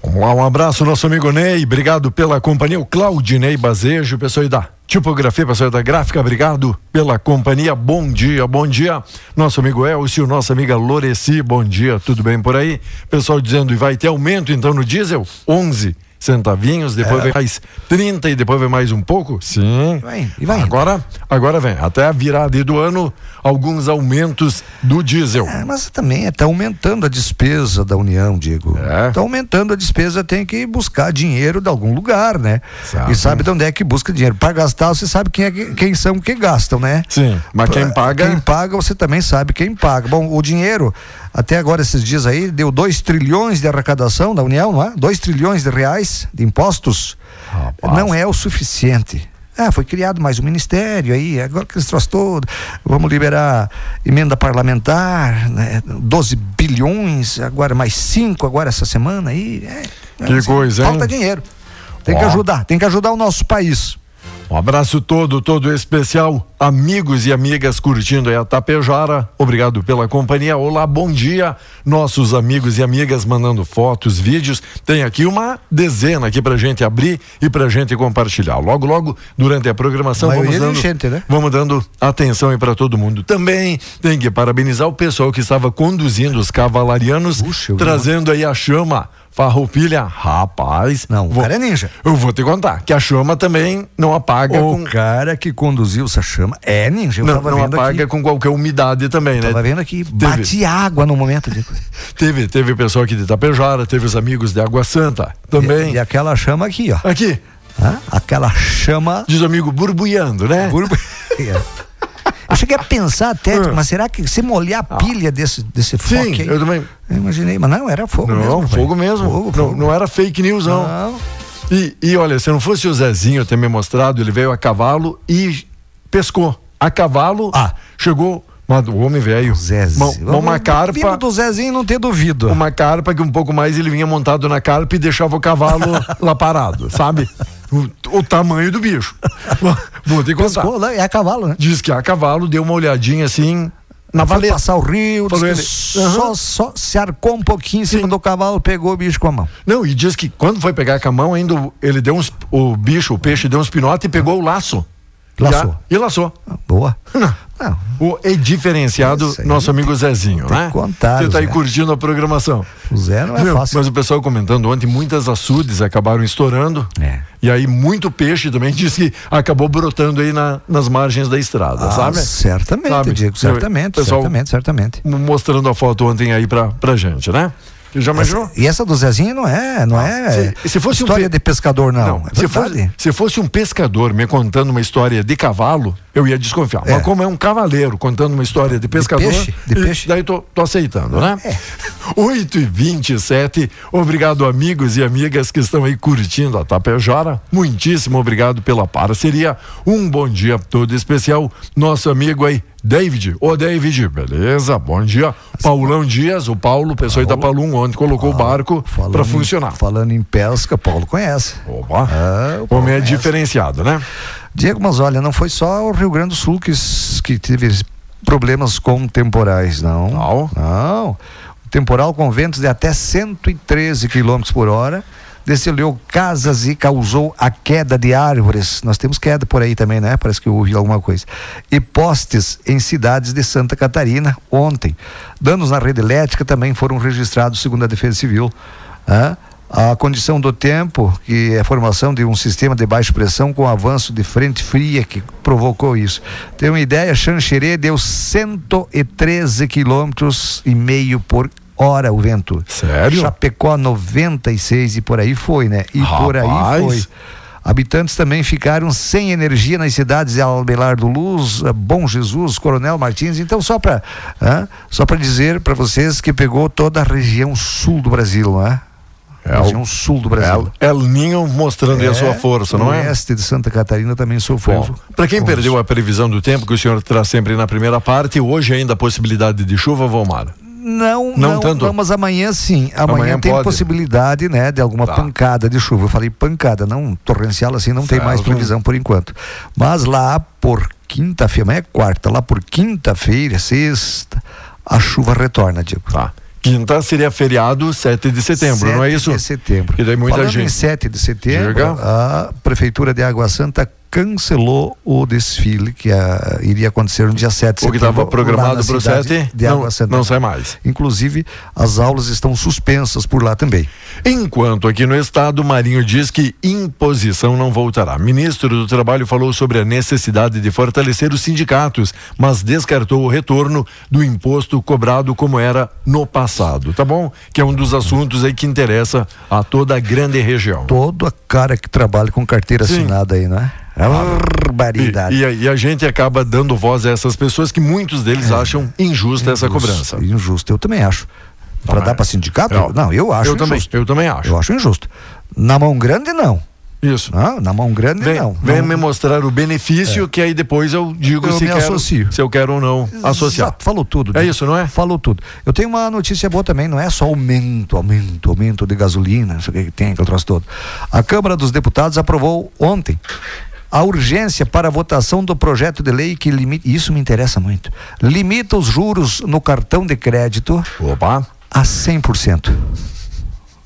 Speaker 5: Um abraço, nosso amigo Ney, obrigado pela companhia, o Claudinei Bazejo, pessoal da tipografia, pessoal da gráfica, obrigado pela companhia, bom dia, bom dia, nosso amigo Elcio, nossa amiga Loreci, bom dia, tudo bem por aí? Pessoal dizendo, e vai ter aumento então no diesel? 11 centavinhos, depois
Speaker 6: É.
Speaker 5: vem mais 30 e depois vem mais um pouco? Sim.
Speaker 6: Vai, e vai.
Speaker 5: Agora, agora vem, até a virada do ano, alguns aumentos do diesel.
Speaker 6: É, mas também está aumentando a despesa da União, Diego.
Speaker 5: É.
Speaker 6: Está aumentando a despesa, tem que buscar dinheiro de algum lugar, né? E sabe de onde é que busca dinheiro. Para gastar, você sabe quem, é que- quem são que gastam, né?
Speaker 5: Sim, mas quem paga-
Speaker 6: Quem paga, você também sabe quem paga. Bom, o dinheiro, até agora, esses dias aí, deu 2 trilhões de arrecadação da União, não é? 2 trilhões de reais de impostos. Não é o suficiente. Ah, foi criado mais um ministério aí, agora que eles trouxe todo, vamos liberar emenda parlamentar, né? 12 bilhões, agora mais 5 agora essa semana aí. É,
Speaker 5: Que coisa, hein?
Speaker 6: Falta dinheiro. Tem que
Speaker 5: Ó.
Speaker 6: ajudar, tem que ajudar o nosso país.
Speaker 5: Um abraço todo, todo especial, amigos e amigas curtindo aí a Tapejara. Obrigado pela companhia. Olá, bom dia, nossos amigos e amigas mandando fotos, vídeos. Tem aqui uma dezena aqui pra gente abrir e pra gente compartilhar. Logo, logo, durante a programação, vamos dando,
Speaker 6: gente, né?
Speaker 5: vamos dando atenção aí pra todo mundo. Também tem que parabenizar o pessoal que estava conduzindo os cavalarianos, trazendo aí a chama. Farroupilha, rapaz. Não,
Speaker 6: o cara é ninja.
Speaker 5: Eu vou te contar que a chama também não apaga
Speaker 6: O
Speaker 5: com
Speaker 6: cara que conduziu essa chama é ninja. Eu
Speaker 5: não, não apaga
Speaker 6: aqui.
Speaker 5: com qualquer umidade também, né?
Speaker 6: Tava vendo aqui, bate água no momento. De...
Speaker 5: Teve, teve pessoal aqui de Itapejara, teve os amigos de Água Santa também.
Speaker 6: E, e aquela chama aqui, ó.
Speaker 5: Aqui.
Speaker 6: Hã? Aquela chama.
Speaker 5: Diz o amigo burbulhando, né?
Speaker 6: Burbu... Eu cheguei a pensar até, mas será que se molhar a pilha desse, desse foco
Speaker 5: Ah. Sim,
Speaker 6: aí?
Speaker 5: eu também.
Speaker 6: Eu imaginei, mas não, era fogo mesmo.
Speaker 5: Não,
Speaker 6: rapaz.
Speaker 5: fogo mesmo.
Speaker 6: Fogo,
Speaker 5: não,
Speaker 6: fogo.
Speaker 5: não era fake news, não. E, e olha, se não fosse o Zezinho ter me mostrado, ele veio a cavalo e pescou. A cavalo, chegou. mas O homem velho. Uma, uma, uma carpa.
Speaker 6: Do Zezinho não ter duvido.
Speaker 5: Uma carpa que um pouco mais ele vinha montado na carpa e deixava o cavalo lá parado, sabe? O, o tamanho do bicho. Vou te contar.
Speaker 6: Pescou lá, é a cavalo, né?
Speaker 5: Diz que a cavalo deu uma olhadinha assim na valeta.
Speaker 6: passar o rio, que
Speaker 5: ele.
Speaker 6: só, só se arcou um pouquinho em cima do cavalo, pegou o bicho com a mão.
Speaker 5: Não, e diz que quando foi pegar com a mão, ainda o- ele deu uns. O bicho, o peixe deu uns pinotes e pegou o laço.
Speaker 6: Laçou.
Speaker 5: Já- e laçou.
Speaker 6: Boa.
Speaker 5: O é diferenciado, nosso amigo Zezinho,
Speaker 6: tem
Speaker 5: né?
Speaker 6: contar,
Speaker 5: Você tá aí
Speaker 6: Zé.
Speaker 5: curtindo a programação.
Speaker 6: O Zé não é
Speaker 5: Meu,
Speaker 6: fácil.
Speaker 5: Mas o pessoal comentando ontem, muitas açudes acabaram estourando.
Speaker 6: É.
Speaker 5: E aí, muito peixe também diz que acabou brotando aí na- nas margens da estrada,
Speaker 6: Ah,
Speaker 5: sabe?
Speaker 6: certamente,
Speaker 5: Sabe?
Speaker 6: Diego, certamente,
Speaker 5: Pessoal
Speaker 6: certamente, certamente.
Speaker 5: Mostrando a foto ontem aí pra, pra gente, né? Já imaginou?
Speaker 6: Essa- e essa do Zezinho não é, não é
Speaker 5: se- se fosse um
Speaker 6: história
Speaker 5: pe-
Speaker 6: de pescador, não. é
Speaker 5: se, fosse, se fosse um pescador me contando uma história de cavalo, eu ia desconfiar.
Speaker 6: É.
Speaker 5: Mas como é um cavaleiro contando uma história de pescador,
Speaker 6: peixe, de peixe.
Speaker 5: daí tô, tô aceitando, né? 8 e 27 obrigado amigos e amigas que estão aí curtindo a Tapejara, muitíssimo obrigado pela parceria, um bom dia todo especial, nosso amigo aí, David, ô David, beleza, bom dia, Paulão Dias, o Paulo, pessoa da Palum, ontem colocou o barco para
Speaker 6: em-
Speaker 5: funcionar.
Speaker 6: falando em pesca, Paulo conhece.
Speaker 5: Opa.
Speaker 6: Ah, O Paulo
Speaker 5: homem é
Speaker 6: conhece.
Speaker 5: diferenciado, né?
Speaker 6: Diego, mas olha, não foi só o Rio Grande do Sul que, que teve problemas com temporais, não.
Speaker 5: Não.
Speaker 6: Não. O temporal com ventos de até 113 km por hora desceu casas e causou a queda de árvores. Nós temos queda por aí também, né? Parece que eu ouvi alguma coisa. E postes em cidades de Santa Catarina ontem. Danos na rede elétrica também foram registrados, segundo a Defesa Civil. Hã? A condição do tempo, que é a formação de um sistema de baixa pressão com avanço de frente fria que provocou isso. Tem uma ideia, Xanxerê deu 113 quilômetros e meio por hora o vento.
Speaker 5: Sério?
Speaker 6: Chapecó 96 e por aí foi, né? E por aí
Speaker 5: Rapaz.
Speaker 6: foi. Habitantes também ficaram sem energia nas cidades de Albelar do Luz, Bom Jesus, Coronel Martins. Então, só para só para dizer para vocês que pegou toda a região sul do Brasil, não é?
Speaker 5: É o-
Speaker 6: região sul do Brasil.
Speaker 5: El, El Ninho mostrando aí a sua força, não
Speaker 6: o
Speaker 5: é?
Speaker 6: oeste de Santa Catarina também sofreu.
Speaker 5: Para quem perdeu a previsão do tempo que o senhor traz sempre na primeira parte, hoje ainda a possibilidade de chuva, Valmar.
Speaker 6: Não,
Speaker 5: Não
Speaker 6: não,
Speaker 5: tanto?
Speaker 6: não, mas amanhã sim. Amanhã,
Speaker 5: Amanhã
Speaker 6: tem
Speaker 5: pode.
Speaker 6: possibilidade, né, de alguma
Speaker 5: Tá.
Speaker 6: pancada de chuva. Eu falei pancada, não torrencial assim, não tem mais
Speaker 5: Certo.
Speaker 6: previsão por enquanto. Mas lá por quinta-feira, amanhã é quarta, lá por quinta-feira, sexta, a chuva retorna, Diego.
Speaker 5: Tá. Quinta seria feriado 7 de setembro, não é
Speaker 6: 7
Speaker 5: isso?
Speaker 6: de setembro.
Speaker 5: Que daí muita
Speaker 6: Falando
Speaker 5: gente.
Speaker 6: em 7 de setembro,
Speaker 5: Diga.
Speaker 6: a Prefeitura de Água Santa cancelou o desfile que ah, iria acontecer no dia 7 de
Speaker 5: O que estava programado para o
Speaker 6: cidade
Speaker 5: 7
Speaker 6: de
Speaker 5: não, não sai mais.
Speaker 6: Inclusive, as aulas estão suspensas por lá também.
Speaker 5: Enquanto aqui no estado, Marinho diz que imposição não voltará. Ministro do Trabalho falou sobre a necessidade de fortalecer os sindicatos, mas descartou o retorno do imposto cobrado como era no passado. Tá bom? Que é um dos assuntos aí que interessa a toda a grande região.
Speaker 6: Todo a cara que trabalha com carteira
Speaker 5: Sim.
Speaker 6: assinada aí, né? Barbaridade.
Speaker 5: E, e a- e a gente acaba dando voz a essas pessoas que muitos deles acham injusta essa
Speaker 6: Injusto,
Speaker 5: cobrança.
Speaker 6: Injusto, eu também acho. Para
Speaker 5: Também.
Speaker 6: dar para sindicato?
Speaker 5: Não.
Speaker 6: Não, eu acho
Speaker 5: Eu também,
Speaker 6: injusto.
Speaker 5: eu também acho.
Speaker 6: Eu acho injusto. Na mão grande, não.
Speaker 5: Isso.
Speaker 6: Não, na mão grande,
Speaker 5: Vem,
Speaker 6: não.
Speaker 5: vem
Speaker 6: Não-
Speaker 5: me mostrar o benefício que aí depois eu digo
Speaker 6: Eu
Speaker 5: se, quero,
Speaker 6: associo.
Speaker 5: se eu quero ou não associar.
Speaker 6: Exato, falou tudo.
Speaker 5: É
Speaker 6: né?
Speaker 5: isso, não é?
Speaker 6: Falou tudo. Eu tenho uma notícia boa também, não é só aumento, aumento, aumento de gasolina, não sei o que que tem, aquele troço todo. A Câmara dos Deputados aprovou ontem a urgência para a votação do projeto de lei que limita, isso me interessa muito, limita os juros no cartão de crédito
Speaker 5: Opa.
Speaker 6: a 100%.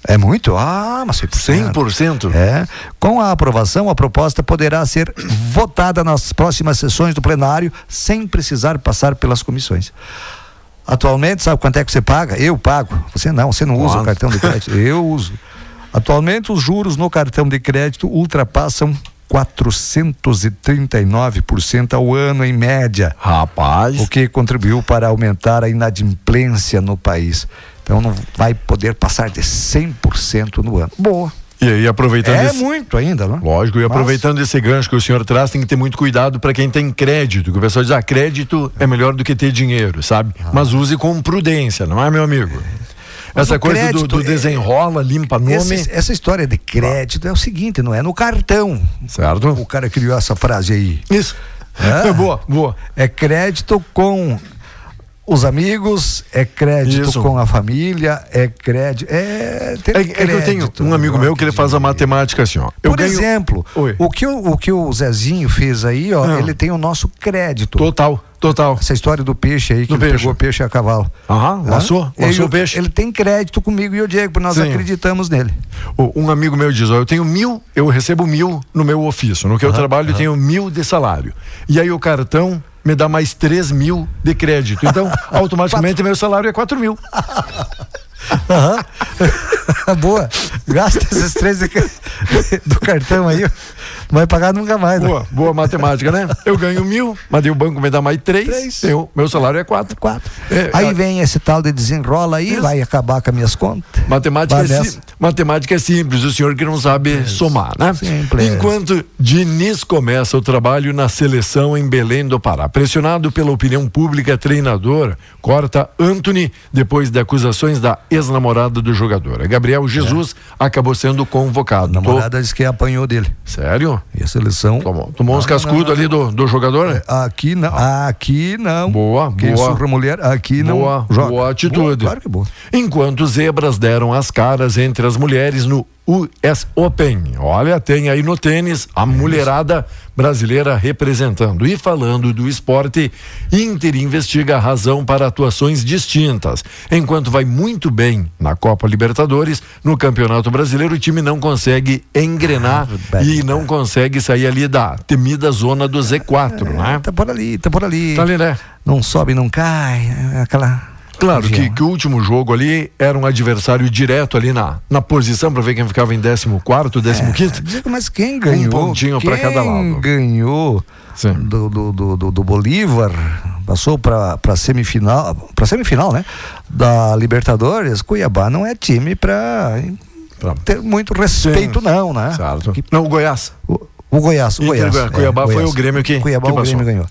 Speaker 6: É muito? Ah, mas 100%.
Speaker 5: 100%?
Speaker 6: É. Com a aprovação, a proposta poderá ser votada nas próximas sessões do plenário sem precisar passar pelas comissões. Atualmente, sabe quanto é que você paga? Eu pago. Você não, você não usa o cartão de crédito. Eu uso. Atualmente, os juros no cartão de crédito ultrapassam 439% ao ano em média.
Speaker 5: Rapaz.
Speaker 6: O que contribuiu para aumentar a inadimplência no país. Então não vai poder passar de 100% no ano. Boa.
Speaker 5: E aí, aproveitando
Speaker 6: É
Speaker 5: esse...
Speaker 6: muito ainda, não?
Speaker 5: Lógico, e
Speaker 6: Mas-
Speaker 5: aproveitando esse gancho que o senhor traz, tem que ter muito cuidado para quem tem crédito. Que o pessoal diz, ah, crédito é melhor do que ter dinheiro, sabe? Mas use com prudência, não é, meu amigo?
Speaker 6: Mas
Speaker 5: Essa coisa do,
Speaker 6: crédito
Speaker 5: do
Speaker 6: é-
Speaker 5: desenrola, limpa nome.
Speaker 6: Esse- essa história de crédito é o seguinte, não é no cartão.
Speaker 5: Certo.
Speaker 6: O cara criou essa frase aí.
Speaker 5: Isso.
Speaker 6: É?
Speaker 5: boa, boa.
Speaker 6: É crédito com os amigos, é crédito
Speaker 5: Isso.
Speaker 6: com a família, é crédito. É,
Speaker 5: É, é que eu tenho
Speaker 6: crédito.
Speaker 5: um amigo meu que ele faz a matemática assim, ó. Eu
Speaker 6: Por
Speaker 5: ganho-
Speaker 6: exemplo,
Speaker 5: Oi.
Speaker 6: o que o, o que o Zezinho fez aí, ó,
Speaker 5: Não.
Speaker 6: ele tem o nosso crédito.
Speaker 5: Total, total.
Speaker 6: Essa história do peixe aí, que
Speaker 5: Do
Speaker 6: ele
Speaker 5: peixe.
Speaker 6: pegou peixe a cavalo.
Speaker 5: Aham,
Speaker 6: Hã?
Speaker 5: laçou,
Speaker 6: Ele-
Speaker 5: laçou o peixe.
Speaker 6: Ele tem crédito comigo e o Diego, nós
Speaker 5: Sim.
Speaker 6: acreditamos nele.
Speaker 5: Um amigo meu diz: ó, eu tenho mil, eu recebo mil no meu ofício. No que eu trabalho, eu tenho mil de salário. E aí o cartão me dá mais três mil de crédito. Então, automaticamente, meu salário é quatro mil.
Speaker 6: Boa. Gasta esses três do cartão aí. Não vai pagar nunca mais. né?
Speaker 5: Boa, boa matemática, né? Eu ganho mil, mas o banco me dá mais três.
Speaker 6: Três.
Speaker 5: eu- meu salário é quatro.
Speaker 6: Quatro.
Speaker 5: É,
Speaker 6: Aí
Speaker 5: a-
Speaker 6: vem esse tal de desenrola aí,
Speaker 5: Isso.
Speaker 6: vai acabar com as minhas contas.
Speaker 5: Matemática
Speaker 6: Vai
Speaker 5: é,
Speaker 6: nessa.
Speaker 5: matemática é simples, o senhor que não sabe somar, né?
Speaker 6: Simples.
Speaker 5: Enquanto Diniz começa o trabalho na seleção em Belém do Pará. Pressionado pela opinião pública, treinador corta Anthony depois de acusações da ex-namorada do jogador. Gabriel Jesus acabou sendo convocado.
Speaker 6: A namorada disse que apanhou dele.
Speaker 5: Tô-
Speaker 6: E a seleção.
Speaker 5: Tomou, tomou uns
Speaker 6: Não,
Speaker 5: cascudos
Speaker 6: não, não,
Speaker 5: ali do, do jogador?
Speaker 6: Aqui não. Aqui não.
Speaker 5: Boa,
Speaker 6: Quem
Speaker 5: boa.
Speaker 6: surra mulher, aqui não.
Speaker 5: Boa,
Speaker 6: joga.
Speaker 5: boa atitude.
Speaker 6: claro que boa.
Speaker 5: Enquanto zebras deram as caras entre as mulheres no US Open. Olha, tem aí no tênis a mulherada brasileira representando. E falando do esporte, Inter investiga a razão para atuações distintas. Enquanto vai muito bem na Copa Libertadores, no Campeonato Brasileiro, o time não consegue engrenar e não consegue sair ali da temida zona do Z4, né?
Speaker 6: Tá por ali, tá por ali.
Speaker 5: Tá ali, né?
Speaker 6: Não sobe, não cai. é Aquela.
Speaker 5: Claro que, que o último jogo ali era um adversário direto ali na, na posição para ver quem ficava em 14 º, 15
Speaker 6: Digo, Mas quem ganhou?
Speaker 5: Um pontinho pra cada
Speaker 6: Quem
Speaker 5: lado.
Speaker 6: ganhou do, do, do, do- Bolívar, passou para para semifinal, para semifinal, né? Da Libertadores, Cuiabá não é time para ter muito respeito,
Speaker 5: Sim.
Speaker 6: não, né?
Speaker 5: Certo. Não, o Goiás.
Speaker 6: O Goiás, o Goiás. É,
Speaker 5: Cuiabá foi
Speaker 6: Goiás.
Speaker 5: o Grêmio que,
Speaker 6: Cuiabá
Speaker 5: que
Speaker 6: o. Grêmio ganhou.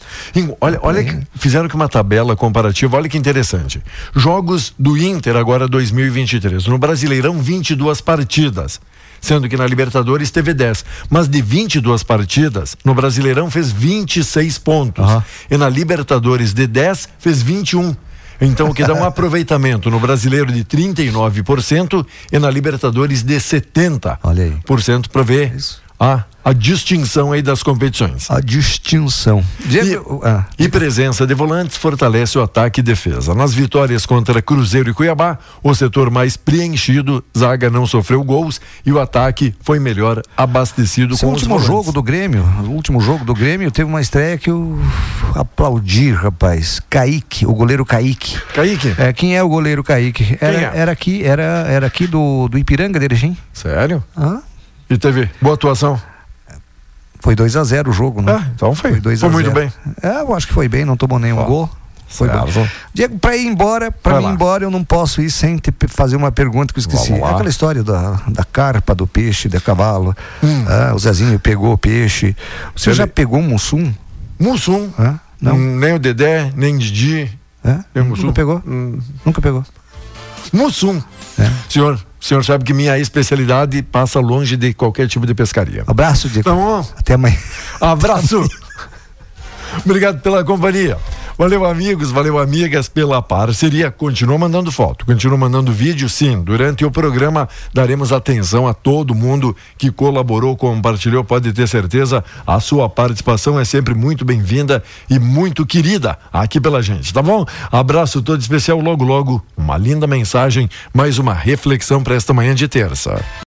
Speaker 5: Olha, olha que fizeram aqui uma tabela comparativa, olha que interessante. Jogos do Inter agora 2023. No Brasileirão, 22 partidas. Sendo que na Libertadores teve 10. Mas de 22 partidas, no Brasileirão fez 26 pontos. E na Libertadores de 10, fez 21. Então, o que dá um aproveitamento no brasileiro de 39% e na Libertadores de 70%.
Speaker 6: Olha aí.
Speaker 5: Por cento para ver a, a distinção aí das competições.
Speaker 6: A distinção.
Speaker 5: Diego, e, ah, e presença de volantes fortalece o ataque e defesa. Nas vitórias contra Cruzeiro e Cuiabá, o setor mais preenchido, zaga não sofreu gols e o ataque foi melhor abastecido
Speaker 6: Esse
Speaker 5: com
Speaker 6: o último jogo do Grêmio, o último jogo do Grêmio teve uma estreia que eu aplaudi, rapaz. Kaique, o goleiro Kaique.
Speaker 5: Kaique?
Speaker 6: É, quem é o goleiro Kaique? Era,
Speaker 5: é?
Speaker 6: era aqui, era, era aqui do, do Ipiranga de Erechim.
Speaker 5: Sério?
Speaker 6: Hã?
Speaker 5: E teve boa atuação?
Speaker 6: Foi 2 a 0 o jogo, né?
Speaker 5: Ah, então foi.
Speaker 6: Foi, 2
Speaker 5: foi
Speaker 6: a
Speaker 5: muito
Speaker 6: 0.
Speaker 5: bem.
Speaker 6: É, eu acho que foi bem, não tomou nenhum
Speaker 5: Ó,
Speaker 6: gol. Foi bom. Diego, para ir embora, para ir
Speaker 5: lá.
Speaker 6: embora eu não posso ir sem te fazer uma pergunta que eu esqueci. É aquela história da, da carpa, do peixe, de cavalo.
Speaker 5: Hum.
Speaker 6: Ah, o Zezinho pegou o peixe. Você
Speaker 5: Ele-
Speaker 6: já pegou um mussum?
Speaker 5: Mussum.
Speaker 6: Não.
Speaker 5: Hum, nem o Dedé, nem Didi.
Speaker 6: É?
Speaker 5: Mussum?
Speaker 6: Nunca pegou?
Speaker 5: Hum,
Speaker 6: Nunca pegou.
Speaker 5: Mussum.
Speaker 6: É.
Speaker 5: Senhor, o senhor sabe que minha especialidade passa longe de qualquer tipo de pescaria.
Speaker 6: Abraço, Diego.
Speaker 5: Então,
Speaker 6: Até amanhã.
Speaker 5: Abraço. Obrigado pela companhia. Valeu, amigos, valeu, amigas, pela parceria. Continua mandando foto, continua mandando vídeo, sim. Durante o programa daremos atenção a todo mundo que colaborou, compartilhou. Pode ter certeza, a sua participação é sempre muito bem-vinda e muito querida aqui pela gente, tá bom? Abraço todo especial. Logo, logo, uma linda mensagem, mais uma reflexão para esta manhã de terça.